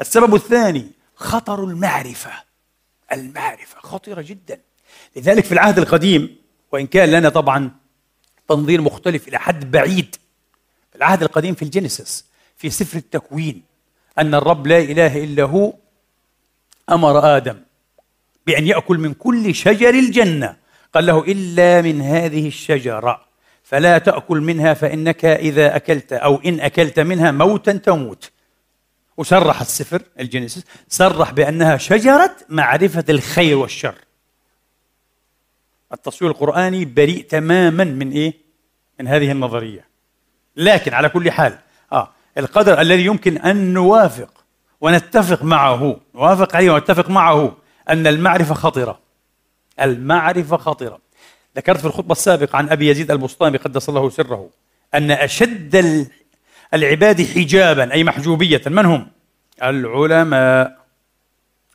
السبب الثاني خطر المعرفة. المعرفة خطيرة جدا. لذلك في العهد القديم وإن كان لنا طبعا تنظير مختلف إلى حد بعيد في العهد القديم في الجينيسيس في سفر التكوين أن الرب لا إله إلا هو أمر آدم بأن يأكل من كل شجر الجنة. قال له إلا من هذه الشجرة فلا تأكل منها فإنك إذا أكلت أو إن أكلت منها موتا تموت. وشرح السفر الجينيسيس صرح بأنها شجرة معرفة الخير والشر. التصوير القرآني بريء تماما من إيه؟ من هذه النظرية. لكن على كل حال آه القدر الذي يمكن أن نوافق ونتفق معه نوافق عليه ونتفق معه أن المعرفة خطرة. المعرفة خطرة. ذكرت في الخطبة السابقة عن أبي يزيد البسطامي قدس الله سره أن أشد العباد حجابا أي محجوبية. من هم؟ العلماء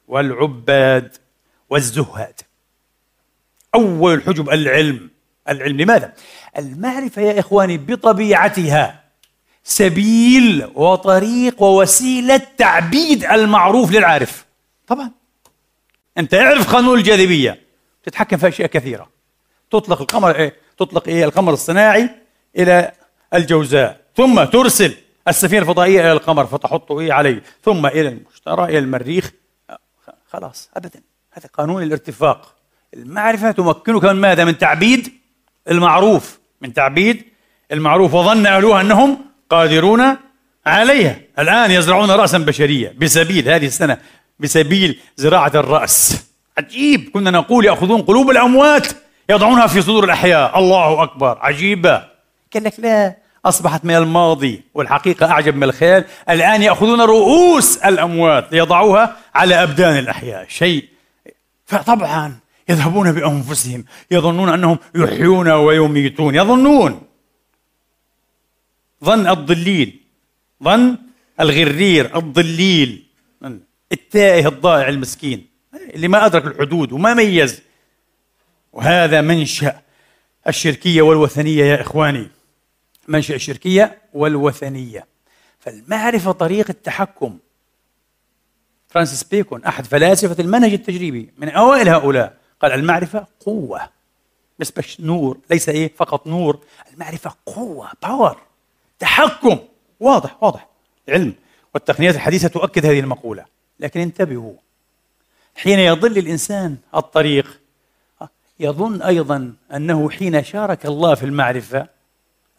والعباد والزهاد. أول الحجب العلم. العلم لماذا؟ المعرفة يا إخواني بطبيعتها سبيل وطريق ووسيلة تعبيد المعروف للعارف. طبعا. أنت اعرف قانون الجاذبية. تتحكم في أشياء كثيرة. تطلق القمر إيه؟ تطلق إيه القمر الصناعي إلى الجوزاء. ثم ترسل السفينة الفضائية إلى القمر فتحطه إيه عليه. ثم إلى المشترى إلى المريخ. خلاص أبدا. هذا قانون الارتفاق. المعرفة تمكنك من ماذا؟ من تعبيد المعروف. من تعبيد المعروف. وظن أهلها أنهم قادرون عليها. الآن يزرعون رأسا بشرية بسبيل هذه السنة بسبيل زراعة الرأس. عجيب. كنا نقول يأخذون قلوب الأموات يضعونها في صدور الأحياء. الله أكبر. عجيبة. قال لك لا. أصبحت من الماضي والحقيقة أعجب من الخيال. الآن يأخذون رؤوس الأموات ليضعوها على أبدان الأحياء. شيء. فطبعا يذهبون بأنفسهم. يظنون أنهم يحيون ويميتون. يظنون. ظن الضليل. ظن الغرير الضليل. التائه الضائع المسكين. اللي ما أدرك الحدود وما ميز. وهذا منشأ الشركية والوثنية يا إخواني. منشأ الشركية والوثنية. فالمعرفة طريق التحكم. فرانسيس بيكون أحد فلاسفة المنهج التجريبي من أوائل هؤلاء. قال المعرفة قوة. بس نور ليس إيه؟ فقط نور. المعرفة قوة power تحكم. واضح واضح. العلم والتقنيات الحديثة تؤكد هذه المقولة. لكن انتبهوا. حين يضل الإنسان الطريق يظن أيضا أنه حين شارك الله في المعرفة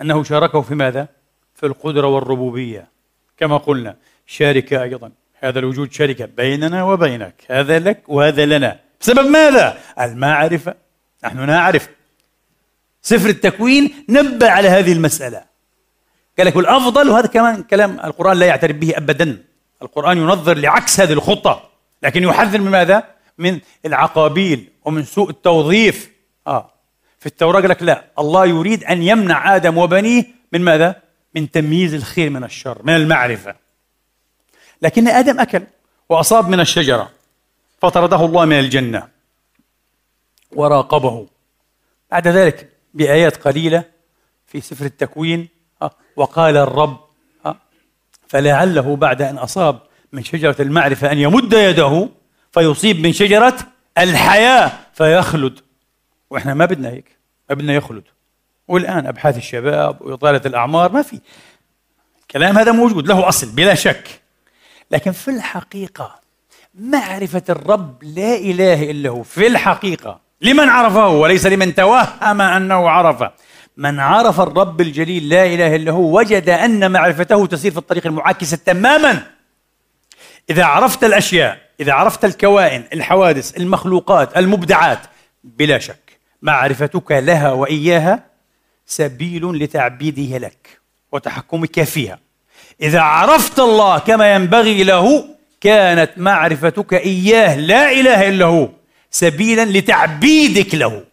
أنه شاركه في ماذا؟ في القدرة والربوبية. كما قلنا شاركة أيضا. هذا الوجود شركة بيننا وبينك. هذا لك وهذا لنا. بسبب ماذا؟ المعرفة. نحن نعرف. سفر التكوين نبه على هذه المسألة. قال لك والأفضل وهذا كمان كلام القرآن لا يعترف به أبدا. القرآن ينظر لعكس هذه الخطة لكن يحذر من ماذا؟ من العقابيل ومن سوء التوظيف. آه. في التوراة قال لك لا الله يريد أن يمنع آدم وبنيه من ماذا؟ من تمييز الخير من الشر من المعرفة. لكن آدم أكل وأصاب من الشجرة فطرده الله من الجنة وراقبه. بعد ذلك بآيات قليلة في سفر التكوين آه، وقال الرب آه، فلعله بعد أن أصاب من شجرة المعرفة أن يمد يده فيصيب من شجرة الحياة فيخلد. وإحنا ما بدنا هيك ما بدنا يخلد. والآن أبحاث الشباب وإطالة الأعمار ما في. الكلام هذا موجود له أصل بلا شك. لكن في الحقيقة معرفة الرب لا إله إلا هو. في الحقيقة لمن عرفه وليس لمن توهم أنه عرفه من عرف الرب الجليل لا إله إلا هو وجد أن معرفته تسير في الطريق المعاكسة تماما. إذا عرفت الأشياء إذا عرفت الكوائن الحوادث المخلوقات المبدعات بلا شك. معرفتك لها وإياها سبيل لتعبيده لك وتحكمك فيها. إذا عرفت الله كما ينبغي له كانت معرفتك إياه لا إله إلا هو سبيلا لتعبيدك له.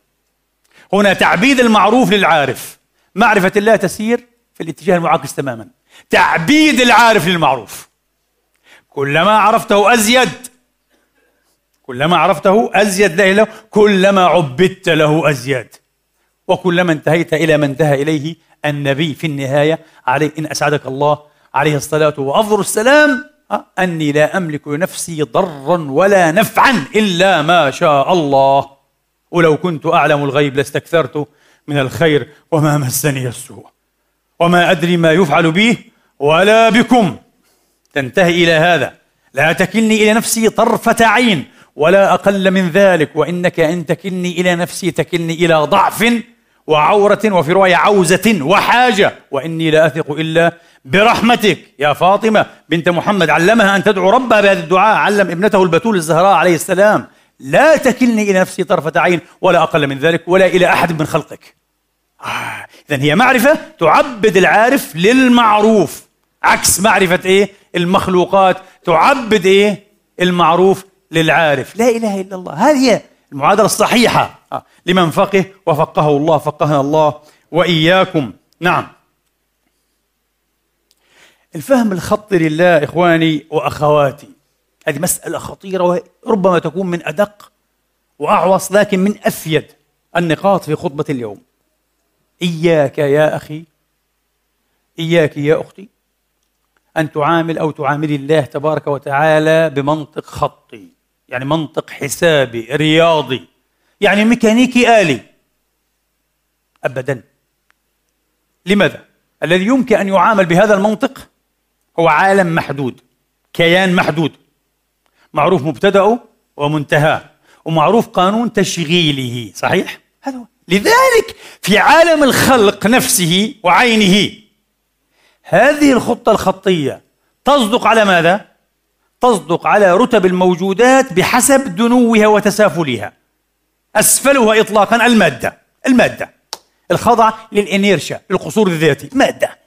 هنا تعبيد المعروف للعارف. معرفة الله تسير في الاتجاه المعاكس تماما. تعبيد العارف للمعروف. كلما عرفته أزيد كلما عرفته أزيد لا له كلما عبدت له أزيد. وكلما انتهيت إلى ما انتهى إليه النبي في النهاية عليه إن أسعدك الله عليه الصلاة وأفضل السلام. أني لا أملك لنفسي ضرا ولا نفعا إلا ما شاء الله. ولو كنت أعلم الغيب لاستكثرت من الخير وما مسني السوء. وما أدري ما يفعل بي ولا بكم. تنتهي إلى هذا. لا تكلني إلى نفسي طرفة عين. ولا أقل من ذلك وإنك إن تكلني إلى نفسي تكلني إلى ضعف وعورة وفي رواية عوزة وحاجة وإني لا أثق إلا برحمتك. يا فاطمة بنت محمد علمها أن تدعو ربها بهذا الدعاء علم ابنته البتول الزهراء عليه السلام. لا تكلني إلى نفسي طرفة عين ولا أقل من ذلك ولا إلى أحد من خلقك. آه. إذن هي معرفة تعبد العارف للمعروف. عكس معرفة إيه؟ المخلوقات. تعبد إيه؟ المعروف للعارف. لا إله إلا الله. هذه المعادلة الصحيحة. آه. لمن فقه وفقهه الله فقهنا الله وإياكم. نعم. الفهم الخطي لله إخواني وأخواتي. هذه مسألة خطيرة وربما تكون من أدق وأعوص لكن من أفيد النقاط في خطبة اليوم. إياك يا أخي إياك يا أختي أن تعامل أو تعاملي الله تبارك وتعالى بمنطق خطي. يعني منطق حسابي رياضي يعني ميكانيكي آلي أبدا لماذا؟ الذي يمكن أن يعامل بهذا المنطق هو عالم محدود كيان محدود معروف مبتدأه ومنتهاه ومعروف قانون تشغيله صحيح؟ هذا هو لذلك في عالم الخلق نفسه وعينه هذه الخطة الخطية تصدق على ماذا؟ تصدق على رتب الموجودات بحسب دنوها وتسافلها. أسفلها إطلاقا المادة المادة. الخضع للإنيرشا للقصور الذاتي مادة.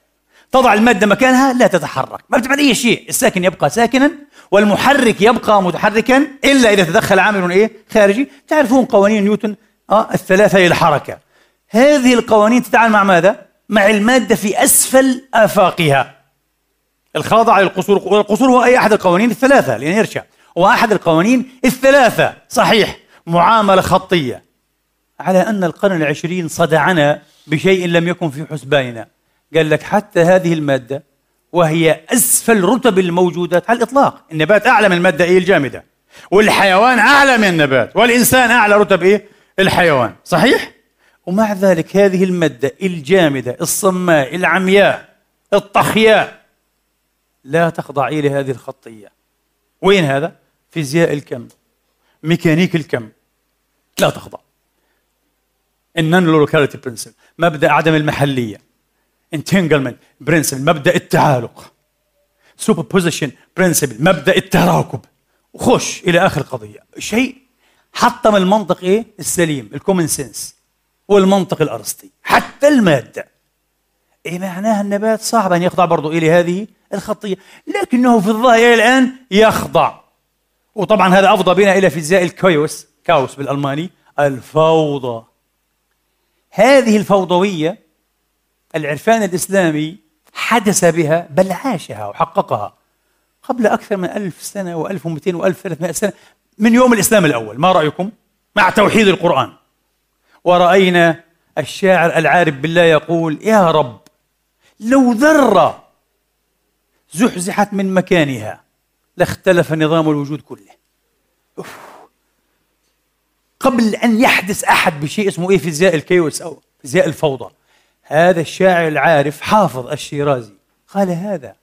تضع المادة مكانها لا تتحرك. ما بتعمل أي شيء. الساكن يبقى ساكنا والمحرك يبقى متحركا إلا إذا تدخل عامل إيه؟ خارجي. تعرفون قوانين نيوتن؟ آه الثلاثة للحركة هذه القوانين تتعامل مع ماذا؟ مع المادة في أسفل آفاقها. الخاضع للقصور والقصور هو أي أحد القوانين الثلاثة لإنيرشا هو أحد القوانين الثلاثة. صحيح. معاملة خطية. على أن القرن العشرين صدعنا بشيء لم يكن في حسباننا. قال لك حتى هذه المادة وهي أسفل رتب الموجودات على الإطلاق. النبات أعلى من المادة إيه؟ الجامدة. والحيوان أعلى من النبات. والإنسان أعلى رتب إيه؟ الحيوان. صحيح؟ ومع ذلك هذه المادة الجامدة الصماء العمياء الطخياء لا تخضع إلى هذه الخطية. وين هذا؟ فيزياء الكم. ميكانيك الكم. لا تخضع. ال non-locality principle مبدأ عدم المحلية. entanglement principle مبدأ التعالق. superposition principle مبدأ التراكب. وخش إلى آخر القضية شيء حطم المنطق إيه؟ السليم. ال common sense والمنطق الأرسطي. حتى المادة. إيه معناها النبات؟ صعب أن يخضع برضه إلى هذه الخطية. لكنه في الظاهر الآن يخضع. وطبعا هذا أفضى بنا إلى فيزياء الكايوس كاوس بالألماني الفوضى. هذه الفوضوية العرفان الإسلامي حدث بها بل عاشها وحققها قبل أكثر من ألف سنة و1200 و1300 سنة من يوم الإسلام الأول. ما رأيكم؟ مع توحيد القرآن. ورأينا الشاعر العارف بالله يقول يا رب لو ذره زحزحت من مكانها. لاختلف نظام الوجود كله. أوف. قبل أن يحدث أحد بشيء اسمه إيه؟ فيزياء الكيوس أو فيزياء الفوضى. هذا الشاعر العارف حافظ الشيرازي قال هذا.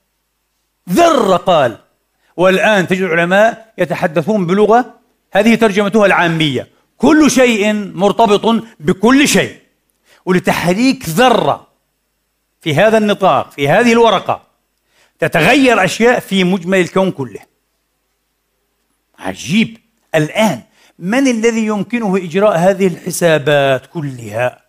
ذرة قال والآن تجد العلماء يتحدثون بلغة هذه ترجمتها العامية. كل شيء مرتبط بكل شيء. ولتحريك ذرة في هذا النطاق في هذه الورقة تتغير أشياء في مجمل الكون كله. عجيب. الآن من الذي يمكنه إجراء هذه الحسابات كلها؟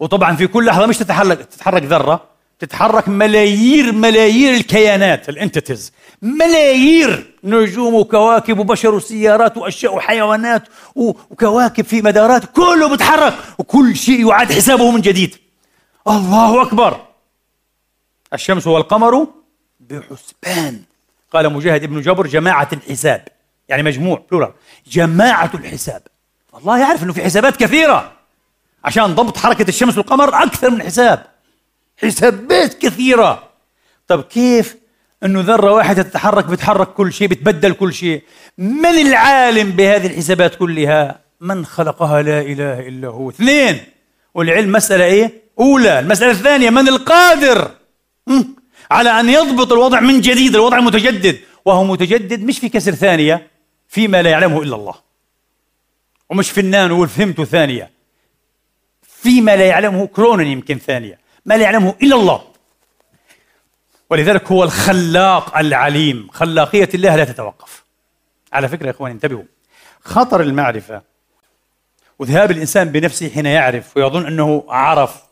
وطبعا في كل لحظة مش تتحرك تتحرك ذرة تتحرك ملايير ملايير الكيانات الانتيتيز ملايير نجوم وكواكب وبشر وسيارات وأشياء وحيوانات وكواكب في مدارات كله بيتحرك وكل شيء يعاد حسابه من جديد. الله أكبر. الشمس والقمر بحسبان قال مجاهد ابن جبر جماعة الحساب. يعني مجموع بلورال جماعة الحساب. الله يعرف إنه في حسابات كثيرة. عشان ضبط حركة الشمس والقمر أكثر من حساب. حسابات كثيرة. طب كيف إنه ذرة واحدة تتحرك بتحرك كل شيء بتبدل كل شيء؟ من العالم بهذه الحسابات كلها؟ من خلقها لا إله إلا هو. اثنين. والعلم مسألة إيه؟ أولى. المسألة الثانية من القادر؟ على أن يضبط الوضع من جديد الوضع المتجدد وهو متجدد مش في كسر ثانية فيما لا يعلمه إلا الله. ومش فنان والفهمت ثانية. فيما لا يعلمه كرون يمكن ثانية. ما لا يعلمه إلا الله. ولذلك هو الخلاق العليم. خلاقية الله لا تتوقف. على فكرة يا إخواني انتبهوا. خطر المعرفة. وذهاب الإنسان بنفسه حين يعرف ويظن أنه عرف.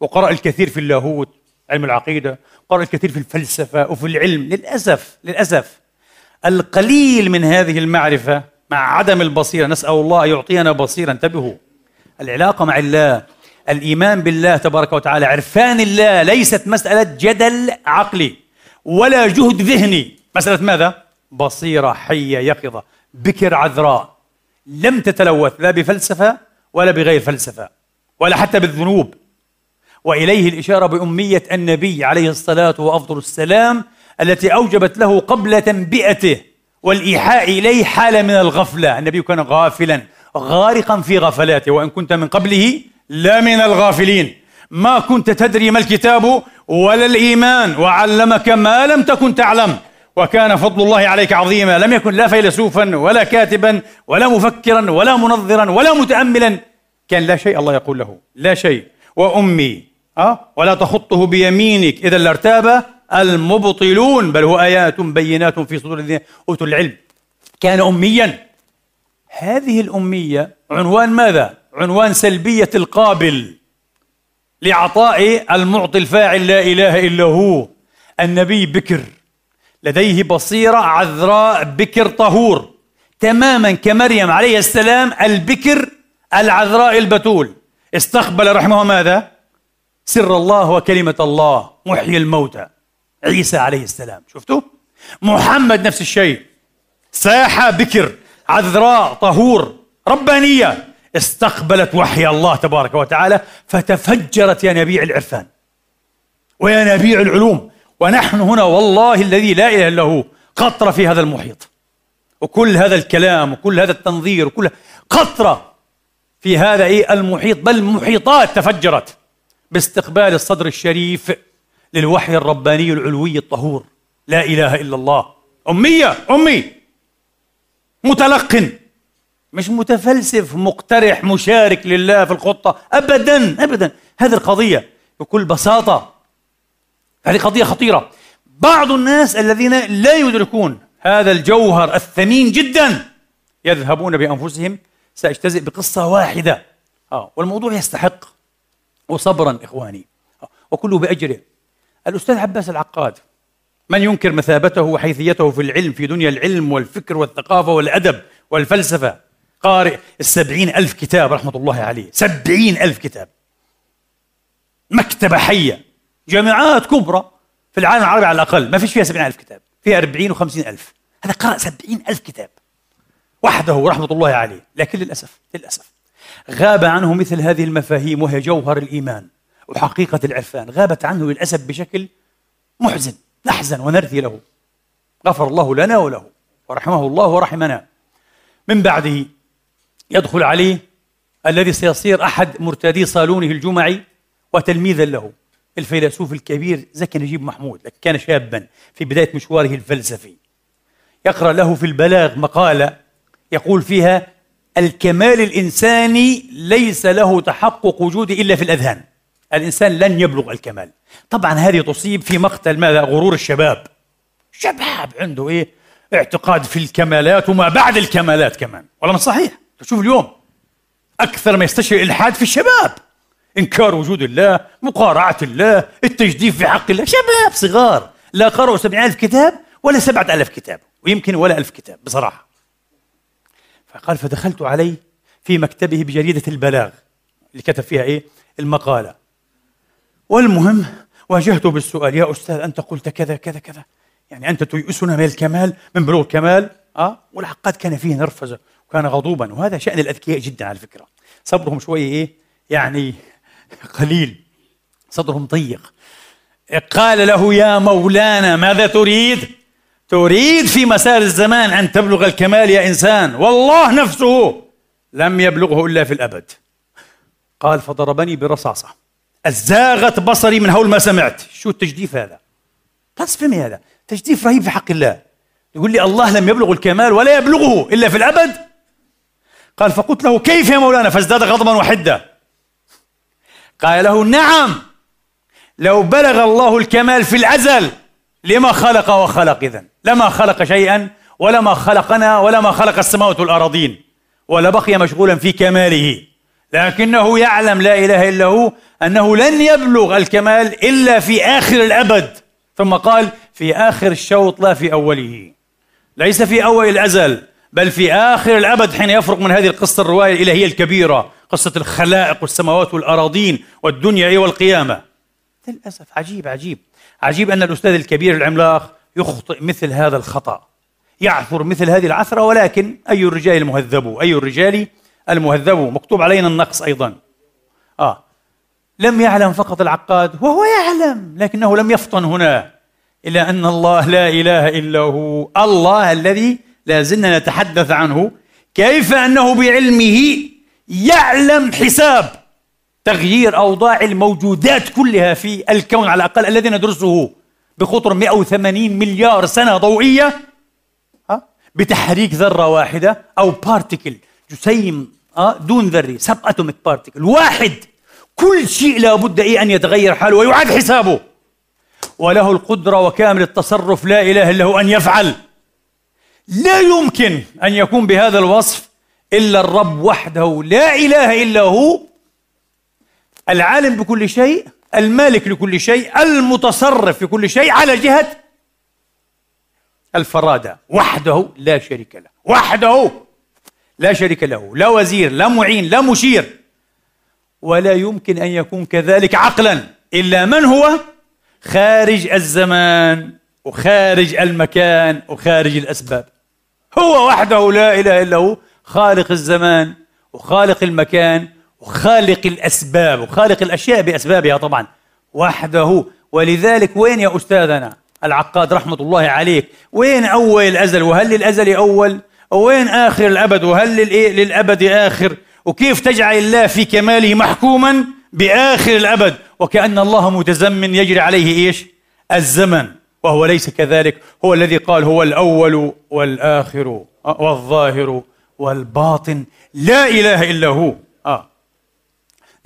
وقرأ الكثير في اللاهوت. علم العقيدة قرأ الكثير في الفلسفة وفي العلم. للأسف للأسف القليل من هذه المعرفة مع عدم البصيرة نسأل الله أن يعطينا بصيرة. انتبهوا العلاقة مع الله الإيمان بالله تبارك وتعالى عرفان الله ليست مسألة جدل عقلي ولا جهد ذهني. مسألة ماذا؟ بصيرة حية يقظة بكر عذراء. لم تتلوث لا بفلسفة ولا بغير فلسفة ولا حتى بالذنوب. وإليه الإشارة بأمية النبي عليه الصلاة وأفضل السلام التي أوجبت له قبل تنبئته والإيحاء إليه حاله من الغفلة، النبي كان غافلا غارقا في غفلاته وإن كنت من قبله لا من الغافلين. ما كنت تدري ما الكتاب ولا الإيمان وعلمك ما لم تكن تعلم. وكان فضل الله عليك عظيما. لم يكن لا فيلسوفا ولا كاتبا ولا مفكرا ولا منظرا ولا متاملا. كان لا شيء الله يقول له لا شيء. وأمي أه؟ ولا تخطه بيمينك إذا لارتاب المبطلون بل هو آيات بينات في صدور الذين أوتوا العلم كان أميا هذه الأمية عنوان ماذا؟ عنوان سلبية القابل لعطاء المعطي الفاعل لا إله إلا هو النبي بكر لديه بصيرة عذراء بكر طهور تماما كمريم عليه السلام البكر العذراء البتول استقبل رحمه ماذا؟ سر الله وكلمة الله محيي الموتى. عيسى عليه السلام. شفتوا؟ محمد نفس الشيء. ساحة بكر عذراء طهور ربانية. استقبلت وحي الله تبارك وتعالى فتفجرت ينابيع العرفان. وينابيع العلوم ونحن هنا والله الذي لا إله إلا هو قطرة في هذا المحيط. وكل هذا الكلام وكل هذا التنظير وكل قطرة في هذا إيه المحيط بل محيطات تفجرت. باستقبال الصدر الشريف للوحي الرباني العلوي الطهور. لا إله إلا الله. أمية! أمي! متلقن! مش متفلسف مقترح مشارك لله في الخطة. ابدا ابدا. هذه القضية بكل بساطة هذه قضية خطيرة. بعض الناس الذين لا يدركون هذا الجوهر الثمين جدا يذهبون بأنفسهم. سأجتزئ بقصة واحدة. آه والموضوع يستحق. وصبرا إخواني. وكله بأجره. الأستاذ عباس العقاد من ينكر مثابته وحيثيته في العلم في دنيا العلم والفكر والثقافة والأدب والفلسفة؟ قارئ السبعين ألف كتاب رحمة الله عليه. سبعين ألف كتاب. مكتبة حية. جامعات كبرى في العالم العربي على الأقل. ما فيش فيها سبعين ألف كتاب. فيها أربعين وخمسين ألف. هذا قرأ سبعين ألف كتاب. وحده رحمة الله عليه. لكن للأسف للأسف غاب عنه مثل هذه المفاهيم وهي جوهر الإيمان وحقيقة العرفان. غابت عنه للأسف بشكل محزن نحزن ونرثي له. غفر الله لنا وله ورحمه الله ورحمنا. من بعده يدخل عليه الذي سيصير أحد مرتادي صالونه الجمعي وتلميذا له الفيلسوف الكبير زكي نجيب محمود كان شابا في بداية مشواره الفلسفي. يقرأ له في البلاغ مقالة يقول فيها الكمال الإنساني ليس له تحقق وجودي إلا في الأذهان. الإنسان لن يبلغ الكمال. طبعا هذه تصيب في مقتل ماذا؟ غرور الشباب. شباب عنده إيه؟ اعتقاد في الكمالات وما بعد الكمالات كمان. ولا مش صحيح. شوف اليوم أكثر ما يستشعر الإلحاد في الشباب. إنكار وجود الله مقارعة الله التجديف في حق الله. شباب صغار. لا قرأوا سبعين ألف كتاب ولا سبعة ألف كتاب. ويمكن ولا ألف كتاب بصراحة. فقال فدخلت عليه في مكتبه بجريدة البلاغ. اللي كتب فيها إيه؟ المقالة. والمهم واجهته بالسؤال يا أستاذ أنت قلت كذا كذا كذا. يعني أنت تيئسنا من الكمال من بلوغ الكمال أه؟ والعقاد كان فيه نرفزة وكان غضوبا وهذا شأن الأذكياء جدا على فكرة. صبرهم شوية إيه؟ يعني قليل. صدرهم ضيق. قال له يا مولانا ماذا تريد؟ تريد في مسار الزمان أن تبلغ الكمال يا إنسان؟ والله نفسه لم يبلغه إلا في الأبد. قال فضربني برصاصة. أزاغت بصري من هول ما سمعت. شو التجديف هذا؟ تصفمي هذا. تجديف رهيب في حق الله. يقول لي الله لم يبلغ الكمال ولا يبلغه إلا في الأبد. قال فقلت له كيف يا مولانا؟ فازداد غضبا وحدة. قال له نعم. لو بلغ الله الكمال في الأزل لما خلق وخلق إذن. لما خلق شيئا ولما خلقنا ولما خلق السماوات والأراضين ولبقي مشغولا في كماله. لكنه يعلم لا إله إلا هو أنه لن يبلغ الكمال إلا في آخر الأبد. ثم قال في آخر الشوط لا في أوله. ليس في أول الأزل بل في آخر الأبد حين يفرق من هذه القصة الرواية الإلهية الكبيرة قصة الخلائق والسماوات والأراضين والدنيا والقيامة. للأسف عجيب عجيب. عجيب أن الأستاذ الكبير العملاق يخطئ مثل هذا الخطأ. يعثر مثل هذه العثرة ولكن أي الرجال المهذب؟ أي الرجال المهذب؟ مكتوب علينا النقص أيضا. آه. لم يعلم فقط العقاد وهو يعلم لكنه لم يفطن هنا. إلى أن الله لا إله إلا هو. الله الذي لا زلنا نتحدث عنه. كيف أنه بعلمه يعلم حساب تغيير أوضاع الموجودات كلها في الكون على الأقل الذي ندرسه؟ بقطر 180 مليار سنة ضوئية بتحريك ذرة واحدة أو particle جسيم دون ذري subatomic particle واحد. كل شيء لابد إيه أن يتغير حاله ويعاد حسابه. وله القدرة وكامل التصرف لا إله إلا هو أن يفعل. لا يمكن أن يكون بهذا الوصف إلا الرب وحده لا إله إلا هو. العالم بكل شيء المالك لكل شيء المتصرف في كل شيء على جهة الفرادة وحده لا شريك له وحده لا شريك له لا وزير لا معين لا مشير. ولا يمكن أن يكون كذلك عقلا إلا من هو؟ خارج الزمان وخارج المكان وخارج الأسباب. هو وحده لا إله إلا هو خالق الزمان وخالق المكان وخالق الأسباب وخالق الأشياء بأسبابها طبعا. وحده. ولذلك وين يا أستاذنا العقاد رحمة الله عليك؟ وين أول الأزل؟ وهل للأزل أول؟ وين آخر الأبد؟ وهل للأبد آخر؟ وكيف تجعل الله في كماله محكوما بآخر الأبد؟ وكأن الله متزمن يجري عليه إيش؟ الزمن. وهو ليس كذلك. هو الذي قال هو الأول والآخر والظاهر والباطن. لا إله إلا هو.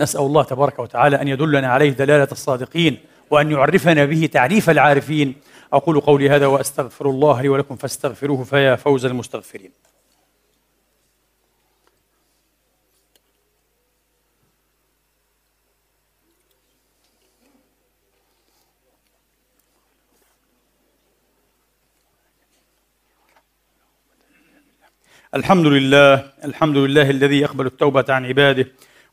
نسأل الله تبارك وتعالى أن يدلنا عليه دلالة الصادقين وأن يعرفنا به تعريف العارفين. أقول قولي هذا وأستغفر الله لي ولكم فاستغفروه فيا فوز المستغفرين. الحمد لله الحمد لله الذي يقبل التوبة عن عباده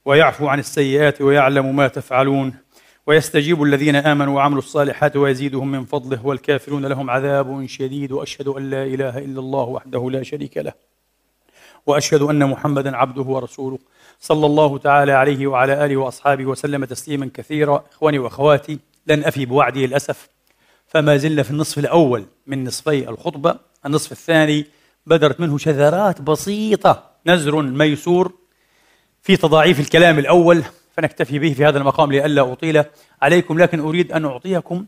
ويعفو عن السيئات ويعلم ما تفعلون ويستجيب الذين آمنوا وعملوا الصالحات ويزيدهم من فضله والكافرون لهم عذاب شديد وأشهد أن لا إله إلا الله وحده لا شريك له وأشهد أن محمدا عبده ورسوله صلى الله تعالى عليه وعلى آله وأصحابه وسلم تسليما كثيرا. إخواني وأخواتي لن أفي بوعدي للأسف فما زلنا في النصف الأول من نصفي الخطبة. النصف الثاني بدرت منه شذرات بسيطة نزر ميسور في تضاعيف الكلام الأول فنكتفي به في هذا المقام لئلا أطيل عليكم لكن أريد أن أعطيكم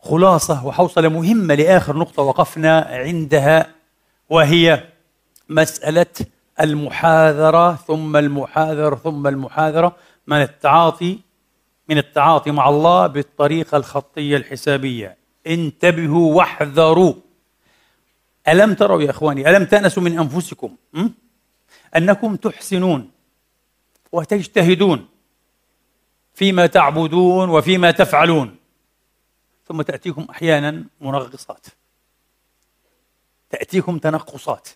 خلاصة وحوصلة مهمة لآخر نقطة وقفنا عندها وهي مسألة المحاذرة ثم المحاذرة ثم المحاذرة من التعاطي من التعاطي مع الله بالطريقة الخطية الحسابية. انتبهوا واحذروا. ألم تروا يا إخواني ألم تأنسوا من أنفسكم? أنكم تحسنون. وتجتهدون فيما تعبدون وفيما تفعلون. ثم تأتيكم أحيانا منغصات. تأتيكم تنقصات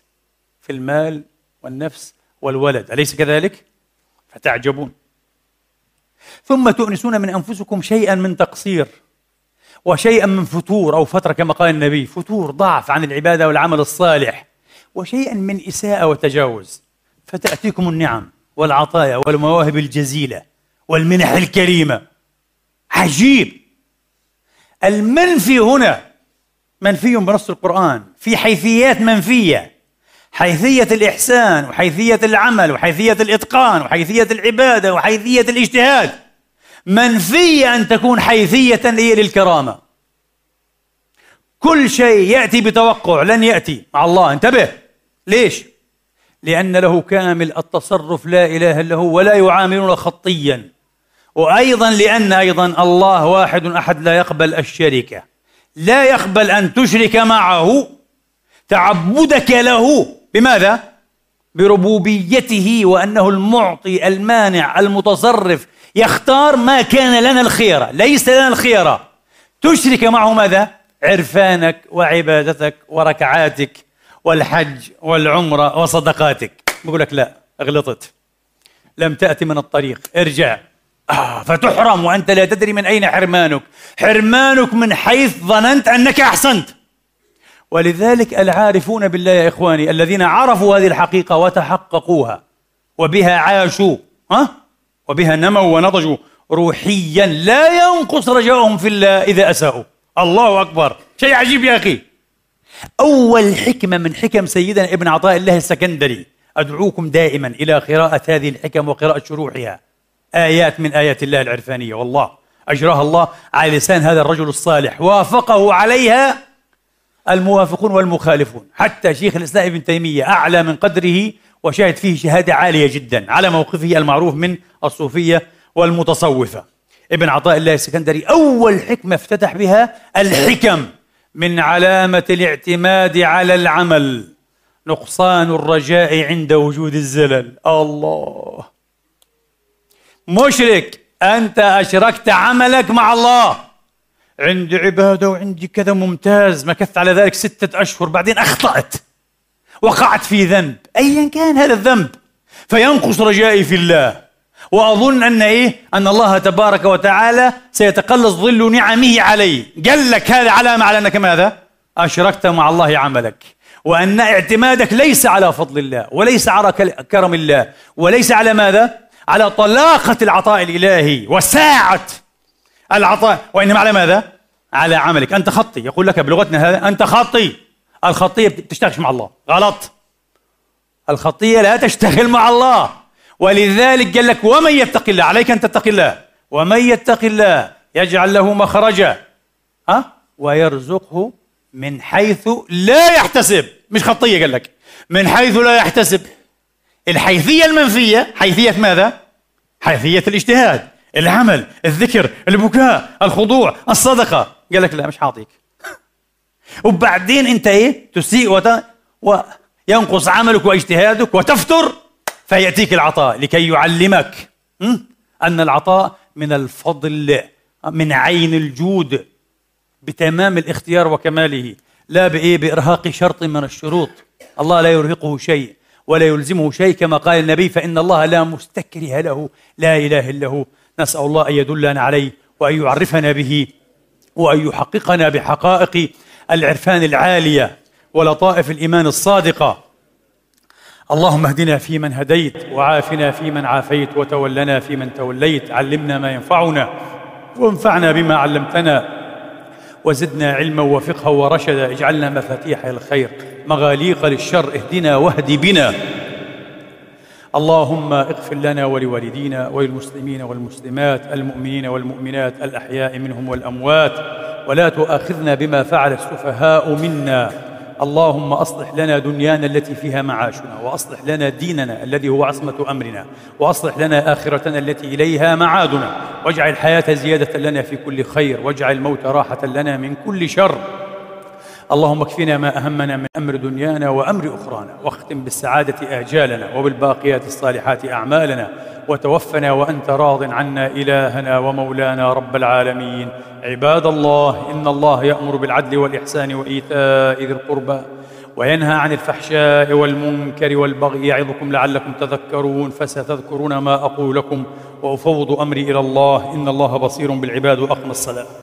في المال والنفس والولد. أليس كذلك؟ فتعجبون. ثم تؤنسون من أنفسكم شيئا من تقصير وشيئا من فتور أو فترة كما قال النبي فتور ضعف عن العبادة والعمل الصالح وشيئا من إساءة وتجاوز. فتأتيكم النعم. والعطايا والمواهب الجزيلة والمنح الكريمة. عجيب. المنفي هنا منفي بنص القرآن في حيثيات منفية. حيثية الإحسان وحيثية العمل وحيثية الإتقان وحيثية العبادة وحيثية الاجتهاد. منفية أن تكون حيثية هي للكرامة. كل شيء يأتي بتوقع لن يأتي. مع الله انتبه. ليش؟ لأن له كامل التصرف لا إله إلا هو ولا يعاملون خطيا. وأيضا لأن أيضا الله واحد أحد لا يقبل الشركة لا يقبل أن تشرك معه. تعبدك له. بماذا؟ بربوبيته وأنه المعطي المانع المتصرف. يختار ما كان لنا الخيرة ليس لنا الخيرة تشرك معه ماذا؟ عرفانك وعبادتك وركعاتك. والحج والعمرة وصدقاتك. بقول لك لا أغلطت. لم تأتي من الطريق. ارجع. آه فتحرم وأنت لا تدري من أين حرمانك. حرمانك من حيث ظننت أنك أحسنت. ولذلك العارفون بالله يا إخواني الذين عرفوا هذه الحقيقة وتحققوها. وبها عاشوا. ها؟ وبها نموا ونضجوا. روحيا لا ينقص رجاؤهم في الله إذا أساءوا. الله أكبر. شيء عجيب يا أخي. أول حكمة من حكم سيدنا ابن عطاء الله السكندري. أدعوكم دائما إلى قراءة هذه الحكم وقراءة شروحها. آيات من آيات الله العرفانية والله أجراها الله على لسان هذا الرجل الصالح. وافقه عليها الموافقون والمخالفون. حتى شيخ الإسلام ابن تيمية أعلى من قدره وشهد فيه شهادة عالية جدا على موقفه المعروف من الصوفية والمتصوفة. ابن عطاء الله السكندري أول حكمة افتتح بها الحكم. من علامة الاعتماد على العمل نقصان الرجاء عند وجود الزلل. الله. مشرك أنت أشركت عملك مع الله. عندي عبادة وعندي كذا ممتاز. مكثت على ذلك ستة أشهر بعدين أخطأت. وقعت في ذنب. أيا كان هذا الذنب. فينقص رجائي في الله. وأظن أن إيه؟ أن الله تبارك وتعالى سيتقلص ظل نعمه علي. قال لك هذا علامة على أنك ماذا أشركت مع الله عملك. وأن اعتمادك ليس على فضل الله وليس على كرم الله وليس على ماذا؟ على طلاقة العطاء الإلهي وساعة العطاء. وإنما على ماذا؟ على عملك. أنت خطي. يقول لك بلغتنا هذا أنت خطي. الخطية بتشتغلش مع الله. غلط. الخطية لا تشتغل مع الله. ولذلك قال لك ومن يتق الله؟ عليك أن تتقي الله. ومن يتق الله يجعل له مخرجا. ها؟ ويرزقه من حيث لا يحتسب. مش خطية قال لك. من حيث لا يحتسب. الحيثية المنفية حيثية ماذا؟ حيثية الاجتهاد العمل الذكر البكاء الخضوع الصدقة. قال لك لا مش حاطيك. وبعدين أنت إيه؟ تسيء وت... وينقص عملك واجتهادك وتفتر. فيأتيك العطاء لكي يعلمك أن العطاء من الفضل من عين الجود بتمام الاختيار وكماله لا بإيه؟ بإرهاق شرط من الشروط. الله لا يرهقه شيء ولا يلزمه شيء كما قال النبي فإن الله لا مستكره له لا إله إلا هو. نسأل الله أن يدلنا عليه وأن يعرفنا به وأن يحققنا بحقائق العرفان العالية ولطائف الإيمان الصادقة. اللهم اهدنا فيمن هديت وعافنا فيمن عافيت وتولنا فيمن توليت. علمنا ما ينفعنا وانفعنا بما علمتنا وزدنا علما وفقها ورشدا. اجعلنا مفاتيح الخير مغاليق للشر. اهدنا واهد بنا. اللهم اغفر لنا ولوالدينا وللمسلمين والمسلمات المؤمنين والمؤمنات الأحياء منهم والأموات. ولا تؤاخذنا بما فعل السفهاء منا. اللهم أصلح لنا دنيانا التي فيها معاشنا وأصلح لنا ديننا الذي هو عصمة أمرنا وأصلح لنا آخرتنا التي إليها معادنا. واجعل الحياة زيادة لنا في كل خير واجعل الموت راحة لنا من كل شر. اللهم اكفنا ما أهمنا من أمر دنيانا وأمر أخرانا واختم بالسعادة آجالنا وبالباقيات الصالحات أعمالنا وتوفنا وأنت راض عنا إلهنا ومولانا رب العالمين. عباد الله إن الله يأمر بالعدل والإحسان وإيتاء ذي القربى وينهى عن الفحشاء والمنكر والبغي يعظكم لعلكم تذكرون فستذكرون ما أقول لكم وأفوض أمري إلى الله إن الله بصير بالعباد وأقم الصلاة.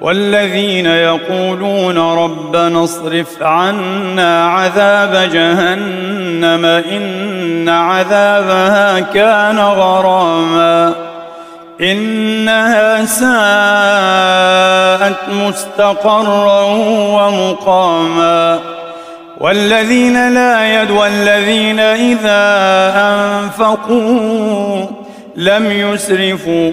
والذين يقولون ربنا اصرف عنا عذاب جهنم إن عذابها كان غراما إنها ساءت مستقرا ومقاما والذين لا يد والذين إذا أنفقوا لم يسرفوا